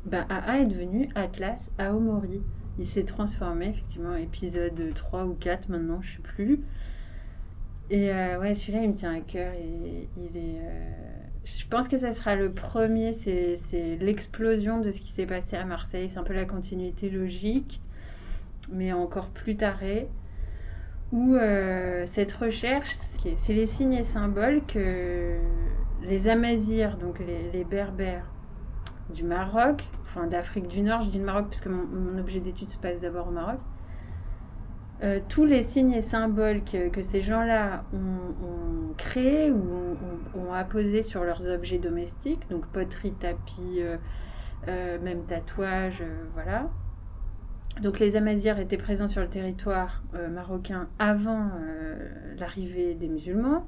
C: ben, AA est devenu Atlas Aomori. Il s'est transformé, effectivement, épisode 3 ou 4 maintenant, je sais plus. Et euh, ouais, celui-là, il me tient à cœur. Et, il est, euh, je pense que ça sera le premier, c'est l'explosion de ce qui s'est passé à Marseille. C'est un peu la continuité logique, mais encore plus tarée. Où euh, cette recherche, c'est les signes et symboles que les Amazirs, donc les, Berbères du Maroc, enfin d'Afrique du Nord, je dis le Maroc parce que mon, objet d'étude se passe d'abord au Maroc, euh, tous les signes et symboles que, ces gens-là ont, créés ou ont, apposés sur leurs objets domestiques, donc poterie, tapis, euh, euh, même tatouage, voilà. Donc les Amazirs étaient présents sur le territoire marocain avant l'arrivée des musulmans.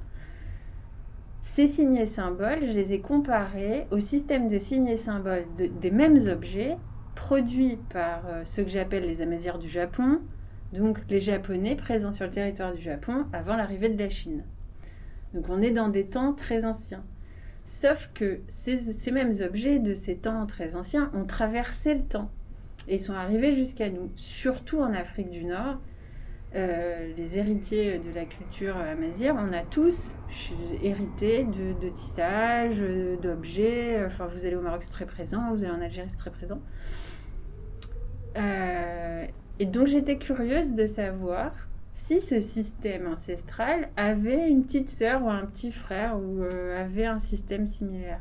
C: Ces signes et symboles, je les ai comparés au système de signes et symboles des mêmes objets produits par ceux que j'appelle les Amazirs du Japon, donc les Japonais présents sur le territoire du Japon avant l'arrivée de la Chine. Donc on est dans des temps très anciens. Sauf que ces, mêmes objets de ces temps très anciens ont traversé le temps et sont arrivés jusqu'à nous, surtout en Afrique du Nord. Euh, les héritiers de la culture amazigh, on a tous hérité de, de tissage, d'objets. Enfin, vous allez au Maroc, c'est très présent. Vous allez en Algérie, c'est très présent. Euh, et donc j'étais curieuse de savoir si ce système ancestral avait une petite sœur ou un petit frère ou euh, avait un système similaire.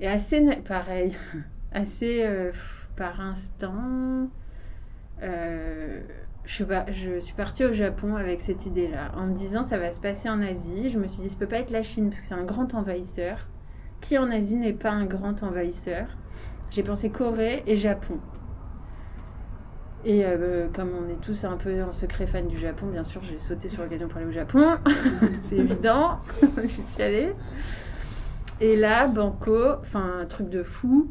C: Et assez pareil, assez euh, par instant. Euh, je, je, suis partie au Japon avec cette idée-là, en me disant ça va se passer en Asie. Je me suis dit, ça peut pas être la Chine parce que c'est un grand envahisseur. Qui en Asie n'est pas un grand envahisseur? J'ai pensé Corée et Japon. Et euh, comme on est tous un peu en secret fan du Japon, bien sûr, j'ai sauté sur l'occasion pour aller au Japon. c'est évident. J'y suis allée. Et là, Banco, enfin, un truc de fou.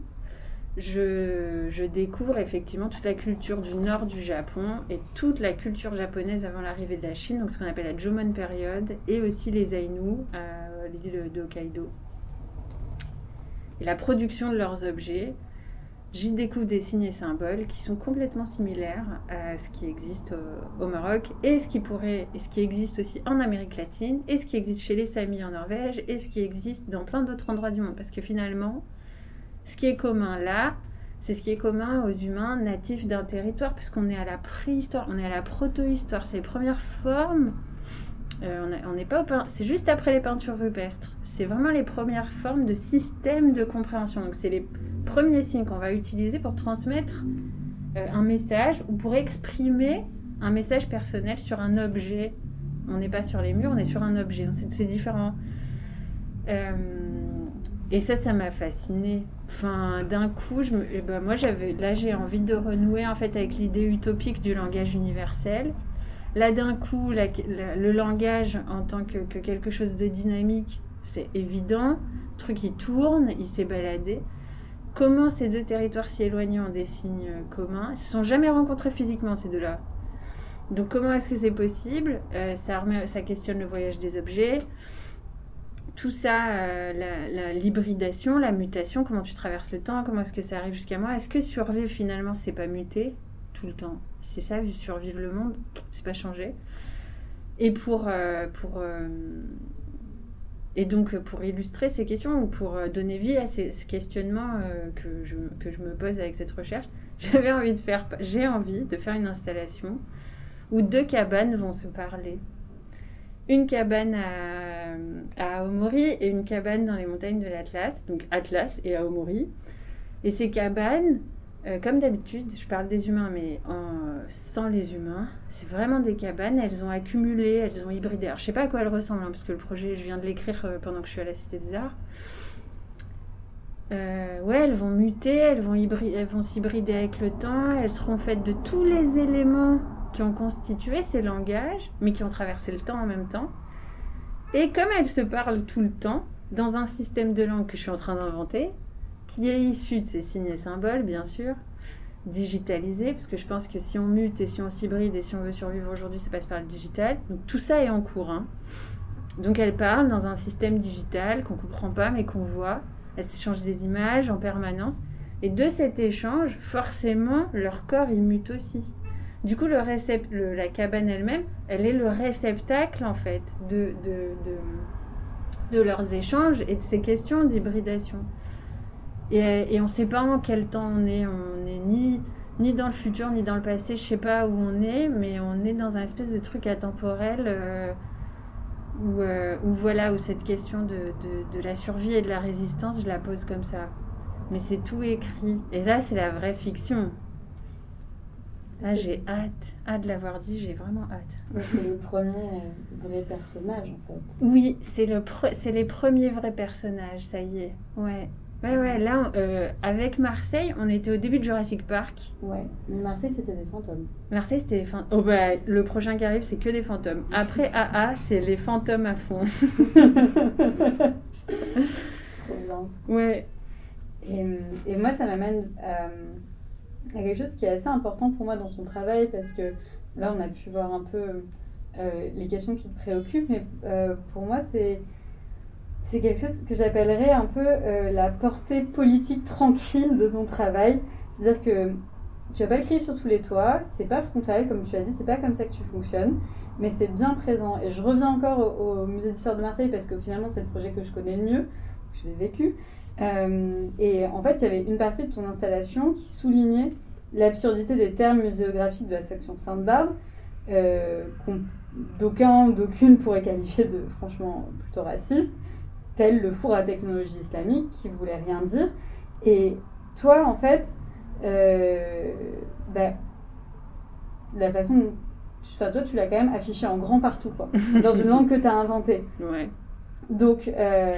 C: Je, découvre effectivement toute la culture du nord du Japon et toute la culture japonaise avant l'arrivée de la Chine, donc ce qu'on appelle la Jomon période, et aussi les Ainu à l'île de Hokkaido. Et la production de leurs objets, j'y découvre des signes et symboles qui sont complètement similaires à ce qui existe au, Maroc et ce qui pourrait, et ce qui existe aussi en Amérique latine et ce qui existe chez les Samis en Norvège et ce qui existe dans plein d'autres endroits du monde. Parce que finalement, ce qui est commun là, c'est ce qui est commun aux humains natifs d'un territoire, puisqu'on est à la préhistoire, on est à la protohistoire, ces premières formes. Euh, on n'est pas c'est juste après les peintures rupestres. C'est vraiment les premières formes de système de compréhension. Donc c'est les premier signe qu'on va utiliser pour transmettre euh, un message ou pour exprimer un message personnel sur un objet. On n'est pas sur les murs, on est sur un objet. C'est différent. Euh, et ça, ça m'a fasciné. Enfin, d'un coup, eh ben, moi, j'avais, là, j'ai envie de renouer en fait avec l'idée utopique du langage universel. Là, d'un coup, le langage en tant que, quelque chose de dynamique, c'est évident. Le truc, il tourne, il s'est baladé comment ces deux territoires si éloignés ont des signes communs? Ils se sont jamais rencontrés physiquement, ces deux-là. Donc comment est-ce que c'est possible? Euh, ça, ça, questionne le voyage des objets. Tout ça, euh, l'hybridation, la, mutation, comment tu traverses le temps, comment est-ce que ça arrive jusqu'à moi? Est-ce que survivre finalement, c'est pas muter tout le temps? C'est ça, survivre le monde, c'est pas changer. Et pour, euh, pour et donc, pour illustrer ces questions ou pour euh, donner vie à ces, questionnements euh, que, je, que je me pose avec cette recherche, j'avais envie de faire, j'ai envie de faire une installation où deux cabanes vont se parler. Une cabane à, à Aomori et une cabane dans les montagnes de l'Atlas, donc Atlas et Aomori. Et ces cabanes, euh, comme d'habitude, je parle des humains, mais sans les humains, c'est vraiment des cabanes. Elles ont accumulé, elles ont hybridé. Alors, je sais pas à quoi elles ressemblent, hein, parce que le projet, je viens de l'écrire euh, pendant que je suis à la Cité des Arts. Euh, ouais, elles vont muter, elles vont, elles vont s'hybrider avec le temps. Elles seront faites de tous les éléments qui ont constitué ces langages, mais qui ont traversé le temps en même temps. Et comme elles se parlent tout le temps, dans un système de langue que je suis en train d'inventer, qui est issu de ces signes et symboles, bien sûr, digitalisé, parce que je pense que si on mute et si on s'hybride et si on veut survivre aujourd'hui, ça passe par le digital. Donc tout ça est en cours. Hein. Donc elle parle dans un système digital qu'on comprend pas mais qu'on voit. Elle s'échange des images en permanence. Et de cet échange, forcément, leur corps, il mute aussi. Du coup, le la cabane elle-même, elle est le réceptacle, en fait, de, de, de leurs échanges et de ces questions d'hybridation. Et, et on ne sait pas en quel temps on est. On n'est ni, ni dans le futur, ni dans le passé. Je sais pas où on est, mais on est dans un espèce de truc atemporel euh, où, euh, où voilà, où cette question de, de, de la survie et de la résistance, je la pose comme ça. Mais c'est tout écrit. Et là, c'est la vraie fiction. Là, j'ai hâte. Hâte de l'avoir dit, j'ai vraiment hâte.
B: C'est le premier euh, vrai personnage en fait.
C: Oui, c'est le pre- c'est les premiers vrais personnages, ça y est. Ouais. Ouais, ouais, là, euh, avec Marseille, on était au début de Jurassic Park.
B: Ouais, mais Marseille c'était des fantômes.
C: Marseille, c'était des fantômes. Oh, bah, le prochain qui arrive, c'est que des fantômes. Après AA, c'est les fantômes à fond.
B: Trop bien.
C: Ouais.
B: Et, et moi, ça m'amène euh, à quelque chose qui est assez important pour moi dans ton travail parce que là, on a pu voir un peu euh, les questions qui te préoccupent, mais pour moi, c'est c'est quelque chose que j'appellerais un peu euh, la portée politique tranquille de ton travail. C'est-à-dire que tu vas pas le crier sur tous les toits, c'est pas frontal, comme tu as dit, c'est pas comme ça que tu fonctionnes, mais c'est bien présent. Et je reviens encore au, au Musée d'Histoire de Marseille parce que finalement, c'est le projet que je connais le mieux, que je l'ai vécu. Euh, et en fait, il y avait une partie de ton installation qui soulignait l'absurdité des termes muséographiques de la section Sainte-Barbe, euh, d'aucune pourraient qualifier de franchement plutôt raciste, tel le four à technologie islamique qui voulait rien dire. Et toi, en fait, euh, bah, la façon dont enfin, toi, tu l'as quand même affiché en grand partout, quoi, dans une langue que tu as inventée.
C: Ouais.
B: Donc, euh,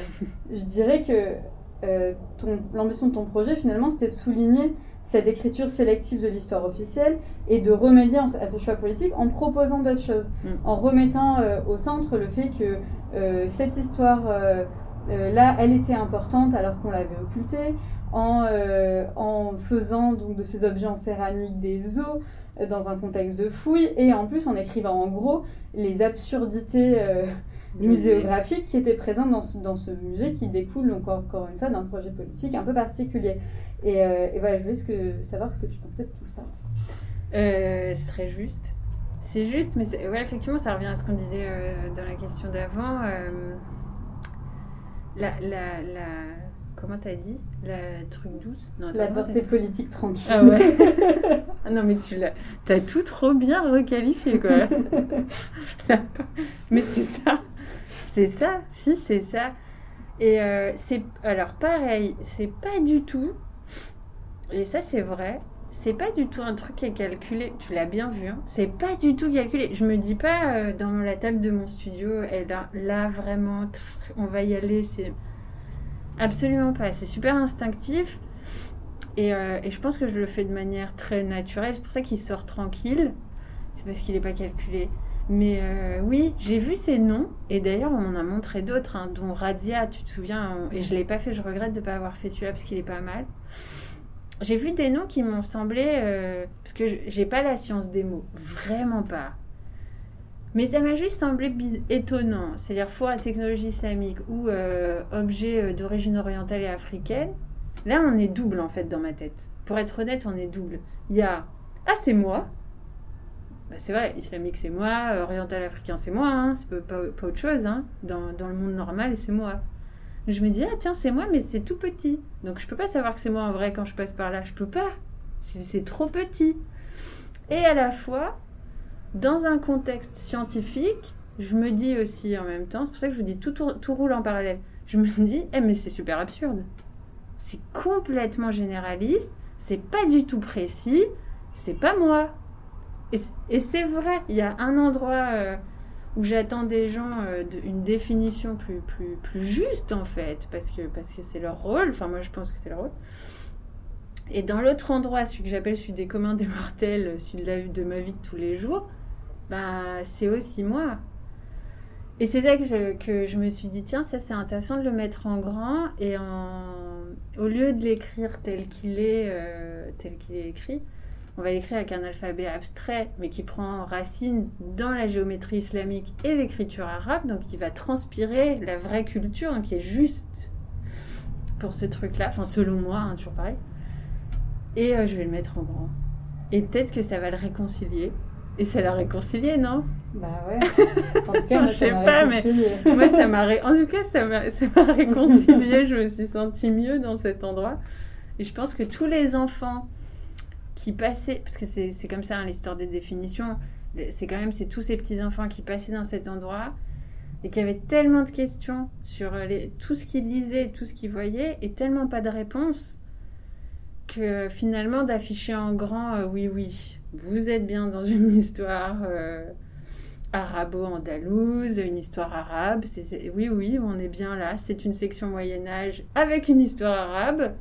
B: je dirais que euh, l'ambition de ton projet, finalement, c'était de souligner cette écriture sélective de l'histoire officielle et de remédier en- à ce choix politique en proposant d'autres choses,
C: Mm.
B: en remettant euh, au centre le fait que euh, cette histoire là, elle était importante alors qu'on l'avait occultée, en, euh, en faisant donc de ces objets en céramique des os euh, dans un contexte de fouille et en plus en écrivant en gros les absurdités euh, muséographiques qui étaient présentes dans ce, dans ce musée qui découle donc encore une fois d'un projet politique un peu particulier. Et, euh, et voilà, je voulais ce que, savoir ce que tu pensais de tout ça.
C: Euh, c'est très juste. C'est juste, mais ouais, effectivement, ça revient à ce qu'on disait euh, dans la question d'avant. La, la, la, comment t'as dit? La truc douce? Non,
B: La portée politique tranquille.
C: Ah ouais. ah non, mais tu l'as, t'as tout trop bien requalifié, quoi. mais c'est ça, c'est ça, si c'est ça. Et euh, c'est, alors pareil, c'est pas du tout, et ça c'est vrai, c'est pas du tout un truc qui est calculé. Tu l'as bien vu, hein, c'est pas du tout calculé. Je me dis pas euh, dans la table de mon studio, et là, là vraiment, on va y aller. C'est absolument pas. C'est super instinctif. Et, euh, et je pense que je le fais de manière très naturelle. C'est pour ça qu'il sort tranquille. C'est parce qu'il n'est pas calculé. Mais euh, oui, j'ai vu ces noms. Et d'ailleurs, on m'en a montré d'autres, hein, dont Radia, tu te souviens. et je ne l'ai pas fait. Je regrette de ne pas avoir fait celui-là parce qu'il est pas mal. J'ai vu des noms qui m'ont semblé. euh, parce que j'ai pas la science des mots. Vraiment pas. Mais ça m'a juste semblé étonnant. C'est-à-dire à technologie islamique ou euh, objet euh, d'origine orientale et africaine. Là, on est double en fait dans ma tête. Pour être honnête, on est double. Il y a Ah, c'est moi. Bah, c'est vrai, islamique c'est moi, oriental africain c'est moi, hein. c'est pas autre chose. Hein. Dans, dans le monde normal, c'est moi. Je me dis, ah tiens, c'est moi, mais c'est tout petit. Donc je peux pas savoir que c'est moi en vrai quand je passe par là. Je peux pas. C'est trop petit. Et à la fois, dans un contexte scientifique, je me dis aussi en même temps, c'est pour ça que je vous dis tout, tout roule en parallèle. Je me dis, eh mais c'est super absurde. C'est complètement généraliste, c'est pas du tout précis, c'est pas moi. Et, et c'est vrai, il y a un endroit euh, où j'attends des gens euh, une définition plus, plus, juste en fait, parce que parce que c'est leur rôle, enfin moi je pense que c'est leur rôle. Et dans l'autre endroit, celui que j'appelle celui des communs des mortels, celui de, la, de ma vie de tous les jours, bah c'est aussi moi. Et c'est là que je, que je me suis dit, tiens, ça c'est intéressant de le mettre en grand et en, au lieu de l'écrire tel qu'il est, euh, tel qu'il est écrit, on va l'écrire avec un alphabet abstrait, mais qui prend racine dans la géométrie islamique et l'écriture arabe, donc qui va transpirer la vraie culture, donc qui est juste pour ce truc-là, enfin selon moi, hein, toujours pareil. et euh, je vais le mettre en grand. Et peut-être que ça va le réconcilier. Et ça l'a réconcilié, non?
B: Bah ouais. En tout cas, moi,
C: Je
B: ça
C: sais pas, mais-. Moi, ça m'a ré- en tout cas, ça m'a ça m'a réconcilié. Je me suis sentie mieux dans cet endroit. Et je pense que tous les enfants qui passaient, parce que c'est comme ça hein, l'histoire des définitions, c'est quand même c'est tous ces petits enfants qui passaient dans cet endroit et qui avaient tellement de questions sur euh, tout ce qu'ils lisaient, tout ce qu'ils voyaient, et tellement pas de réponses que finalement d'afficher en grand, euh, oui, oui, vous êtes bien dans une histoire. euh, arabo-andalouse, une histoire arabe. Oui, oui, on est bien là. C'est une section Moyen-Âge avec une histoire arabe.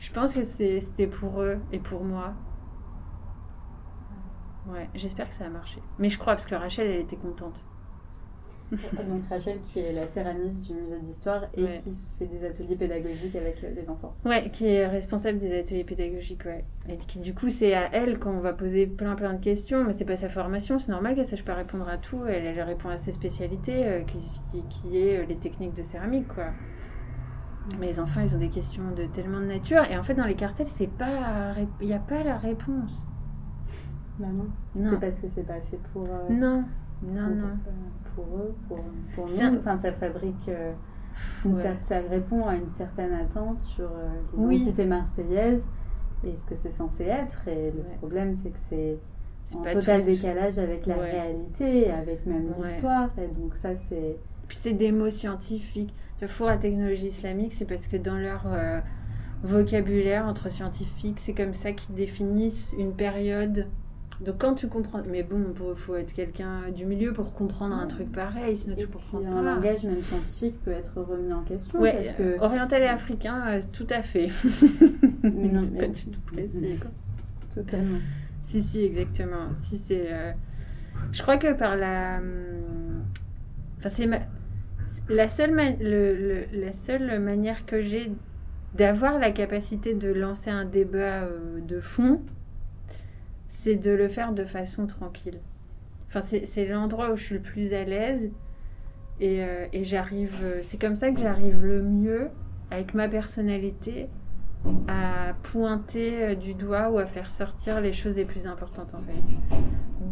C: Je pense que c'était pour eux et pour moi. Ouais, j'espère que ça a marché. Mais je crois, parce que Rachel, elle était contente.
B: Donc Rachel qui est la céramiste du musée d'histoire et
C: Ouais.
B: qui fait des ateliers pédagogiques avec euh, des enfants.
C: Ouais, qui est responsable des ateliers pédagogiques, ouais. Et qui, du coup, c'est à elle qu'on va poser plein plein de questions, mais c'est pas sa formation, c'est normal qu'elle sache pas répondre à tout. Elle, elle répond à ses spécialités, euh, qui, qui, qui est euh, les techniques de céramique, quoi. Mais les enfants, ils ont des questions de tellement de nature, et en fait, dans les cartels, c'est pas, il n'y a pas la réponse.
B: Bah non.
C: Non.
B: C'est parce que c'est pas fait pour, euh,
C: Non,
B: pour,
C: non, non.
B: euh, pour eux, pour, pour
C: un-
B: nous. Enfin, ça fabrique. euh, une
C: Ouais.
B: ça répond à une certaine attente sur euh,
C: Oui.
B: l'identité marseillaise et ce que c'est censé être. Et le
C: Ouais.
B: problème, c'est que c'est en total décalage avec la
C: Ouais.
B: réalité, avec même l'histoire. Et donc, ça, c'est.
C: Puis c'est des mots scientifiques. Le four à technologie islamique, c'est parce que dans leur euh, vocabulaire entre scientifiques, c'est comme ça qu'ils définissent une période. Donc quand tu comprends, mais bon, il faut être quelqu'un du milieu pour comprendre un truc pareil, sinon
B: Et
C: tu comprends
B: un
C: pas.
B: langage, même scientifique, peut être remis en question.
C: Ouais,
B: parce que.
C: oriental et africain, euh, tout à fait.
B: Mais non, mais-
C: pas du tout précis.
B: Totalement.
C: Si, si, exactement. Si, c'est. euh, Je crois que par la. hum, Enfin, c'est ma- la, seule la seule manière que j'ai d'avoir la capacité de lancer un débat euh, de fond, c'est de le faire de façon tranquille. Enfin, c'est l'endroit où je suis le plus à l'aise. Et, euh, et j'arrive. euh, C'est comme ça que j'arrive le mieux, avec ma personnalité, à pointer du doigt ou à faire sortir les choses les plus importantes en fait.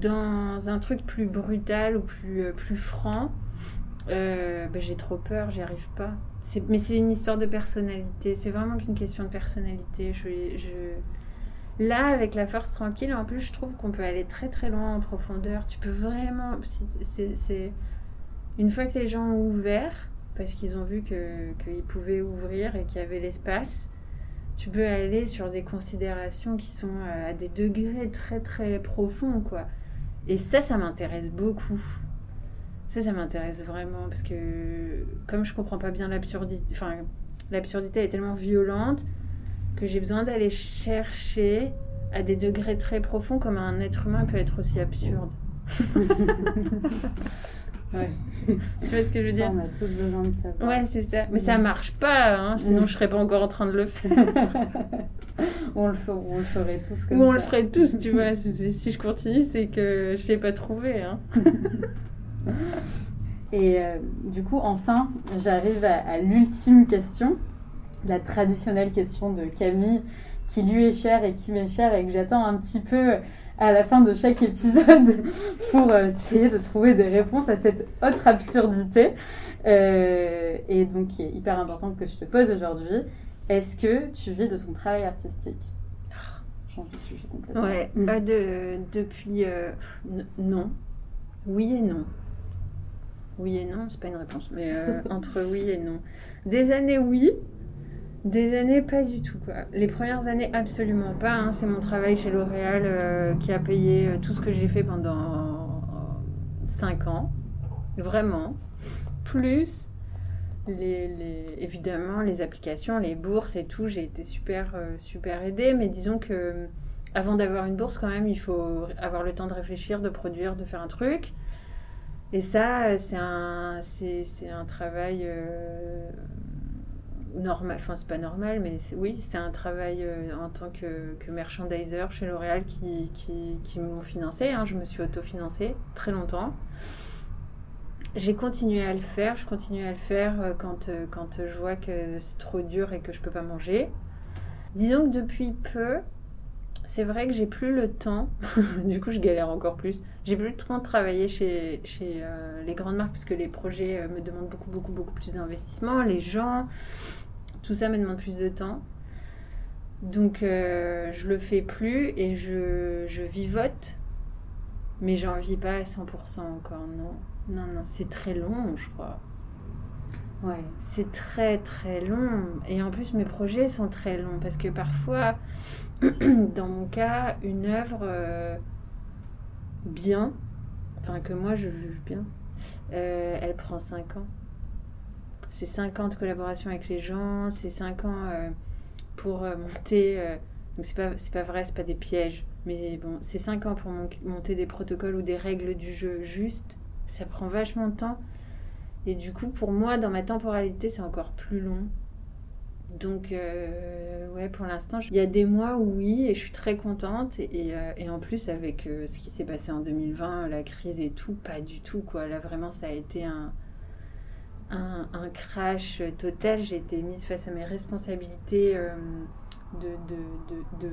C: Dans un truc plus brutal ou plus, plus franc, euh, ben, j'ai trop peur, j'y arrive pas. Mais c'est une histoire de personnalité, c'est vraiment qu'une question de personnalité. Là, avec la force tranquille, en plus, je trouve qu'on peut aller très très loin en profondeur. Tu peux vraiment. une fois que les gens ont ouvert, parce qu'ils ont vu qu'ils pouvaient ouvrir et qu'il y avait l'espace, tu peux aller sur des considérations qui sont euh, à des degrés très très profonds, quoi. Et ça, ça m'intéresse beaucoup. Ça, ça m'intéresse vraiment parce que comme je comprends pas bien l'absurdité, enfin l'absurdité est tellement violente que j'ai besoin d'aller chercher à des degrés très profonds comme un être humain peut être aussi absurde.
B: Ouais.
C: Tu vois ce que je veux
B: Ça,
C: dire
B: on a tous besoin de savoir.
C: Ouais, c'est ça. Mais ça marche pas, hein, sinon je serais pas encore en train de le faire.
B: on, le fer- on le ferait tous comme
C: Ou on
B: ça.
C: le ferait tous, tu vois. Si, si- si je continue, c'est que je l'ai pas trouvé. Hein.
B: Et euh, du coup, enfin, j'arrive à, à l'ultime question, la traditionnelle question de Camille, qui lui est chère et qui m'est chère et que j'attends un petit peu à la fin de chaque épisode pour euh, essayer de trouver des réponses à cette autre absurdité. Euh, et donc, qui est hyper importante que je te pose aujourd'hui. Est-ce que tu vis de ton travail artistique? Change de sujet complètement.
C: Ouais, euh, de, depuis. non. Oui et non. Oui et non, c'est pas une réponse, mais euh, entre oui et non. Des années, oui. Des années, pas du tout. Quoi. Les premières années, absolument pas. hein. C'est mon travail chez L'Oréal euh, qui a payé euh, tout ce que j'ai fait pendant 5 ans. Vraiment. Plus, évidemment, les applications, les bourses et tout. J'ai été super, super aidée. Mais disons que avant d'avoir une bourse, quand même, il faut avoir le temps de réfléchir, de produire, de faire un truc. Et ça, euh, c'est un, c'est, c'est un travail euh, normal. Enfin, c'est pas normal, mais oui, c'est un travail euh, en tant que, que merchandiser chez L'Oréal qui, qui, m'ont financé. hein. Je me suis autofinancée très longtemps. J'ai continué à le faire. Je continue à le faire quand, quand je vois que c'est trop dur et que je peux pas manger. Disons que depuis peu, c'est vrai que j'ai plus le temps. du coup, je galère encore plus. J'ai plus le temps de travailler chez, chez euh, les grandes marques parce que les projets euh, me demandent beaucoup, beaucoup, beaucoup plus d'investissement. Les gens, tout ça me demande plus de temps. Donc, euh, je le fais plus et je, je vivote. Mais j'en vis pas à 100% encore, non. Non, non, c'est très long, je crois.
B: Ouais.
C: C'est très très long. Et en plus, mes projets sont très longs parce que parfois, dans mon cas, une œuvre euh, bien, enfin que moi je juge bien, euh, elle prend 5 ans. C'est 5 ans de collaboration avec les gens, c'est 5 ans euh, pour monter. donc c'est pas, pas vrai, c'est pas des pièges. Mais bon, c'est 5 ans pour mon- monter des protocoles ou des règles du jeu justes. Ça prend vachement de temps. Et du coup, pour moi, dans ma temporalité, c'est encore plus long. Donc, euh, ouais, pour l'instant, il y a des mois où oui, et je suis très contente. Et, euh, en plus, avec euh, ce qui s'est passé en 2020, la crise et tout, pas du tout, quoi. Là, vraiment, ça a été un, un, crash total. J'ai été mise face à mes responsabilités de,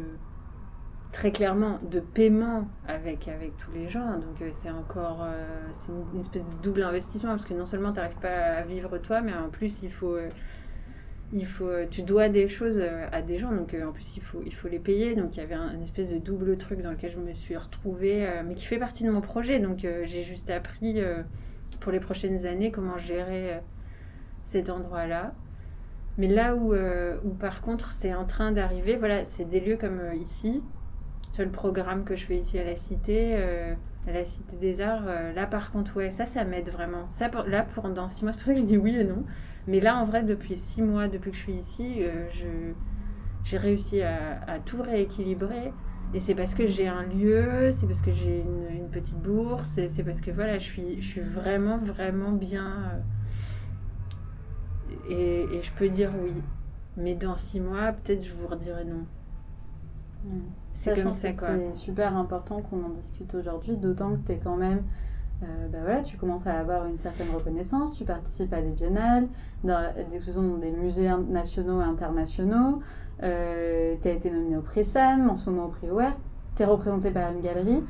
C: très clairement de paiement avec, avec tous les gens. Donc c'est encore c'est une, une espèce de double investissement parce que non seulement tu n'arrives pas à vivre toi, mais en plus il faut, il faut euh, tu dois des choses euh, à des gens. Donc euh, en plus il faut, il faut les payer. Donc il y avait un, une espèce de double truc dans lequel je me suis retrouvée, mais qui fait partie de mon projet. Donc j'ai juste appris pour les prochaines années comment gérer cet endroit-là. Mais là où, où par contre c'est en train d'arriver, voilà, c'est des lieux comme ici, sur le programme que je fais ici à la Cité, à la Cité des Arts, là par contre, ouais, ça, ça m'aide vraiment. Ça, pour- là, pendant six mois, c'est pour ça que je dis oui et non. Mais là, en vrai, depuis six mois, depuis que je suis ici, euh, je, j'ai réussi à, à tout rééquilibrer. Et c'est parce que j'ai un lieu, c'est parce que j'ai une, une petite bourse, c'est, c'est parce que voilà, je suis, je suis vraiment, vraiment bien. euh, et, et je peux dire oui. Mais dans six mois, peut-être je vous redirai non.
B: Mm.
C: C'est
B: Ça, je
C: comme
B: pense
C: ça,
B: que
C: quoi.
B: c'est super important qu'on en discute aujourd'hui, d'autant que tu es quand même. euh, bah voilà, tu commences à avoir une certaine reconnaissance, tu participes à des biennales, dans, des expositions dans des musées nationaux et internationaux, euh, tu as été nominé au prix Sam, en ce moment au prix Aware, tu es représenté par une galerie,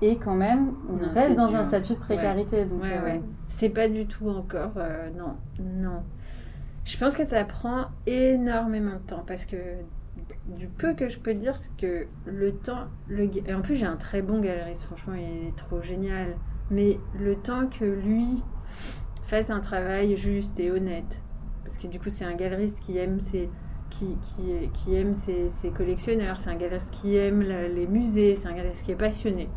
B: et quand même, on
C: Non,
B: reste dans un statut de précarité. Donc,
C: Ouais,
B: euh,
C: ouais. C'est pas du tout encore. euh, non, non. Je pense que ça prend énormément de temps parce que du peu que je peux dire, c'est que le temps. Le, et en plus, j'ai un très bon galeriste, franchement, il est trop génial. Mais le temps que lui fasse un travail juste et honnête, parce que du coup, c'est un galeriste qui aime ses. Qui, qui, qui aime ses, ses collectionneurs, c'est un galeriste qui aime les musées, c'est un galeriste qui est passionné.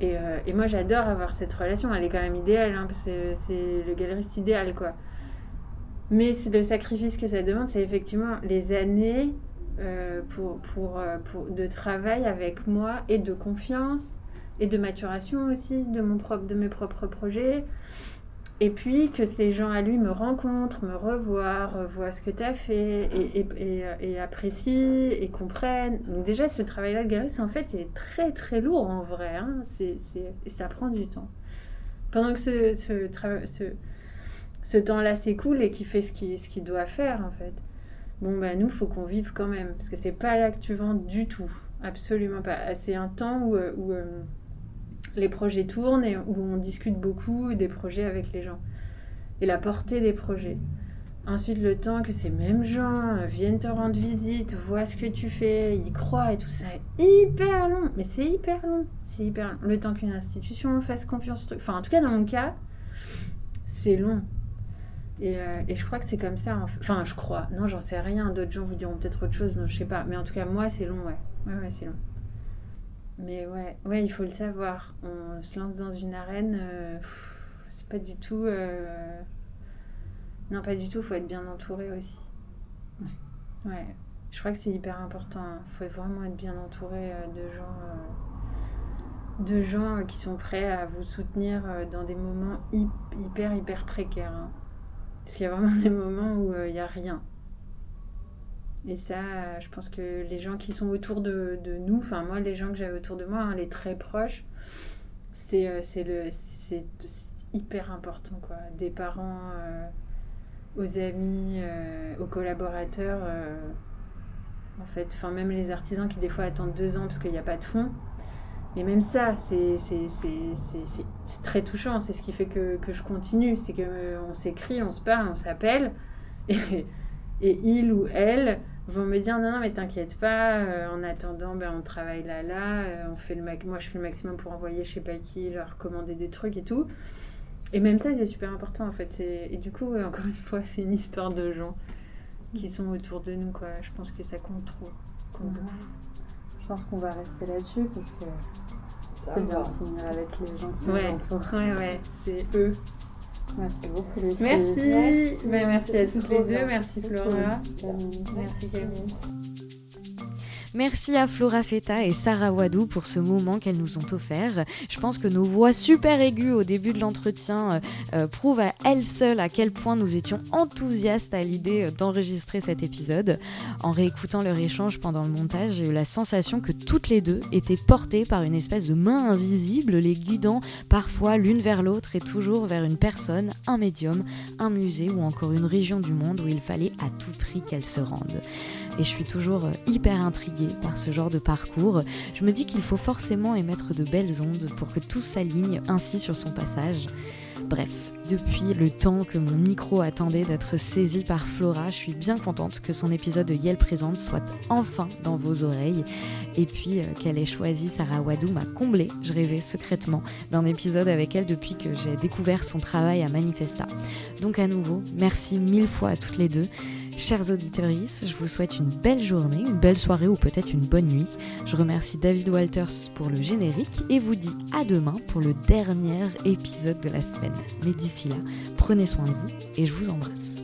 C: Et, euh, et moi, j'adore avoir cette relation. Elle est quand même idéale, hein, c'est le galeriste idéal, quoi. Mais le sacrifice que ça demande, c'est effectivement les années euh, pour, pour, euh, pour, de travail avec moi et de confiance et de maturation aussi de, mon propre, de mes propres projets. Et puis que ces gens à lui me rencontrent, me revoient, revoient ce que tu as fait et, apprécient et comprennent. Donc déjà, ce travail-là de galeriste, en fait, il est très très lourd en vrai. Hein. C'est, et ça prend du temps. Pendant que ce, temps-là s'écoule et qu'il fait ce qu'il, doit faire, en fait. Bon, bah nous, faut qu'on vive quand même. Parce que c'est pas là que tu vends du tout. Absolument pas. C'est un temps où... où euh, les projets tournent et où on discute beaucoup des projets avec les gens et la portée des projets. Ensuite, le temps que ces mêmes gens euh, viennent te rendre visite, voient ce que tu fais, y croient et tout ça hyper long. Mais c'est hyper long. C'est hyper long. Le temps qu'une institution fasse confiance. Enfin, en tout cas, dans mon cas, c'est long. Et, euh, et je crois que c'est comme ça. en fait. Enfin, je crois. Non, j'en sais rien. D'autres gens vous diront peut-être autre chose. Non, je sais pas. Mais en tout cas, moi, c'est long, ouais. Ouais, ouais, c'est long. Mais ouais, ouais, il faut le savoir. On se lance dans une arène, euh, c'est pas du tout. euh, Non, pas du tout. Faut être bien entouré aussi. Ouais. Je crois que c'est hyper important. Il faut vraiment être bien entouré euh, de gens, de gens qui sont prêts à vous soutenir dans des moments hy- hyper hyper précaires. hein. Parce qu'il y a vraiment des moments où il n'y a rien. Et ça, je pense que les gens qui sont autour de, de nous, enfin moi, les gens que j'avais autour de moi, hein, les très proches, c'est euh, c'est le c'est hyper important quoi. Des parents euh, aux amis, euh, aux collaborateurs, en fait. Enfin, même les artisans qui des fois attendent deux ans parce qu'il n'y a pas de fonds. Mais même ça, c'est très touchant. C'est ce qui fait que, que je continue. C'est qu'on s'écrit, on se parle, on s'appelle. Et, et, il ou elle vont me dire non, non, mais t'inquiète pas. Euh, en attendant, ben, on travaille là, là. Euh, on fait le moi, je fais le maximum pour envoyer je sais pas qui, leur commander des trucs et tout. Et même ça, c'est super important en fait. Et du coup, encore une fois, c'est une histoire de gens qui sont autour de nous. Quoi. Je pense que ça compte trop.
B: Je pense qu'on va rester là-dessus parce que c'est bien de finir avec les gens qui nous entourent.
C: Ouais, ouais, c'est eux.
B: Merci beaucoup
C: filles. Merci. Merci, merci à toutes les deux. Merci Flora. Merci Camille.
A: Merci à Flora Feta et Sarah Wadou pour ce moment qu'elles nous ont offert. Je pense que nos voix super aiguës au début de l'entretien euh, euh, prouvent à elles seules à quel point nous étions enthousiastes à l'idée euh, d'enregistrer cet épisode. En réécoutant leur échange pendant le montage, j'ai eu la sensation que toutes les deux étaient portées par une espèce de main invisible, les guidant parfois l'une vers l'autre et toujours vers une personne, un médium, un musée ou encore une région du monde où il fallait à tout prix qu'elles se rendent. Et je suis toujours hyper intriguée par ce genre de parcours, je me dis qu'il faut forcément émettre de belles ondes pour que tout s'aligne ainsi sur son passage. Bref, depuis le temps que mon micro attendait d'être saisi par Flora, je suis bien contente que son épisode de Yel Présente soit enfin dans vos oreilles. Et puis euh, qu'elle ait choisi Sarah Wadou m'a comblé. Je rêvais secrètement d'un épisode avec elle depuis que j'ai découvert son travail à Manifesta. Donc à nouveau, merci mille fois à toutes les deux. Chers auditeurs, je vous souhaite une belle journée, une belle soirée ou peut-être une bonne nuit. Je remercie David Walters pour le générique et vous dis à demain pour le dernier épisode de la semaine. Mais d'ici là, prenez soin de vous et je vous embrasse.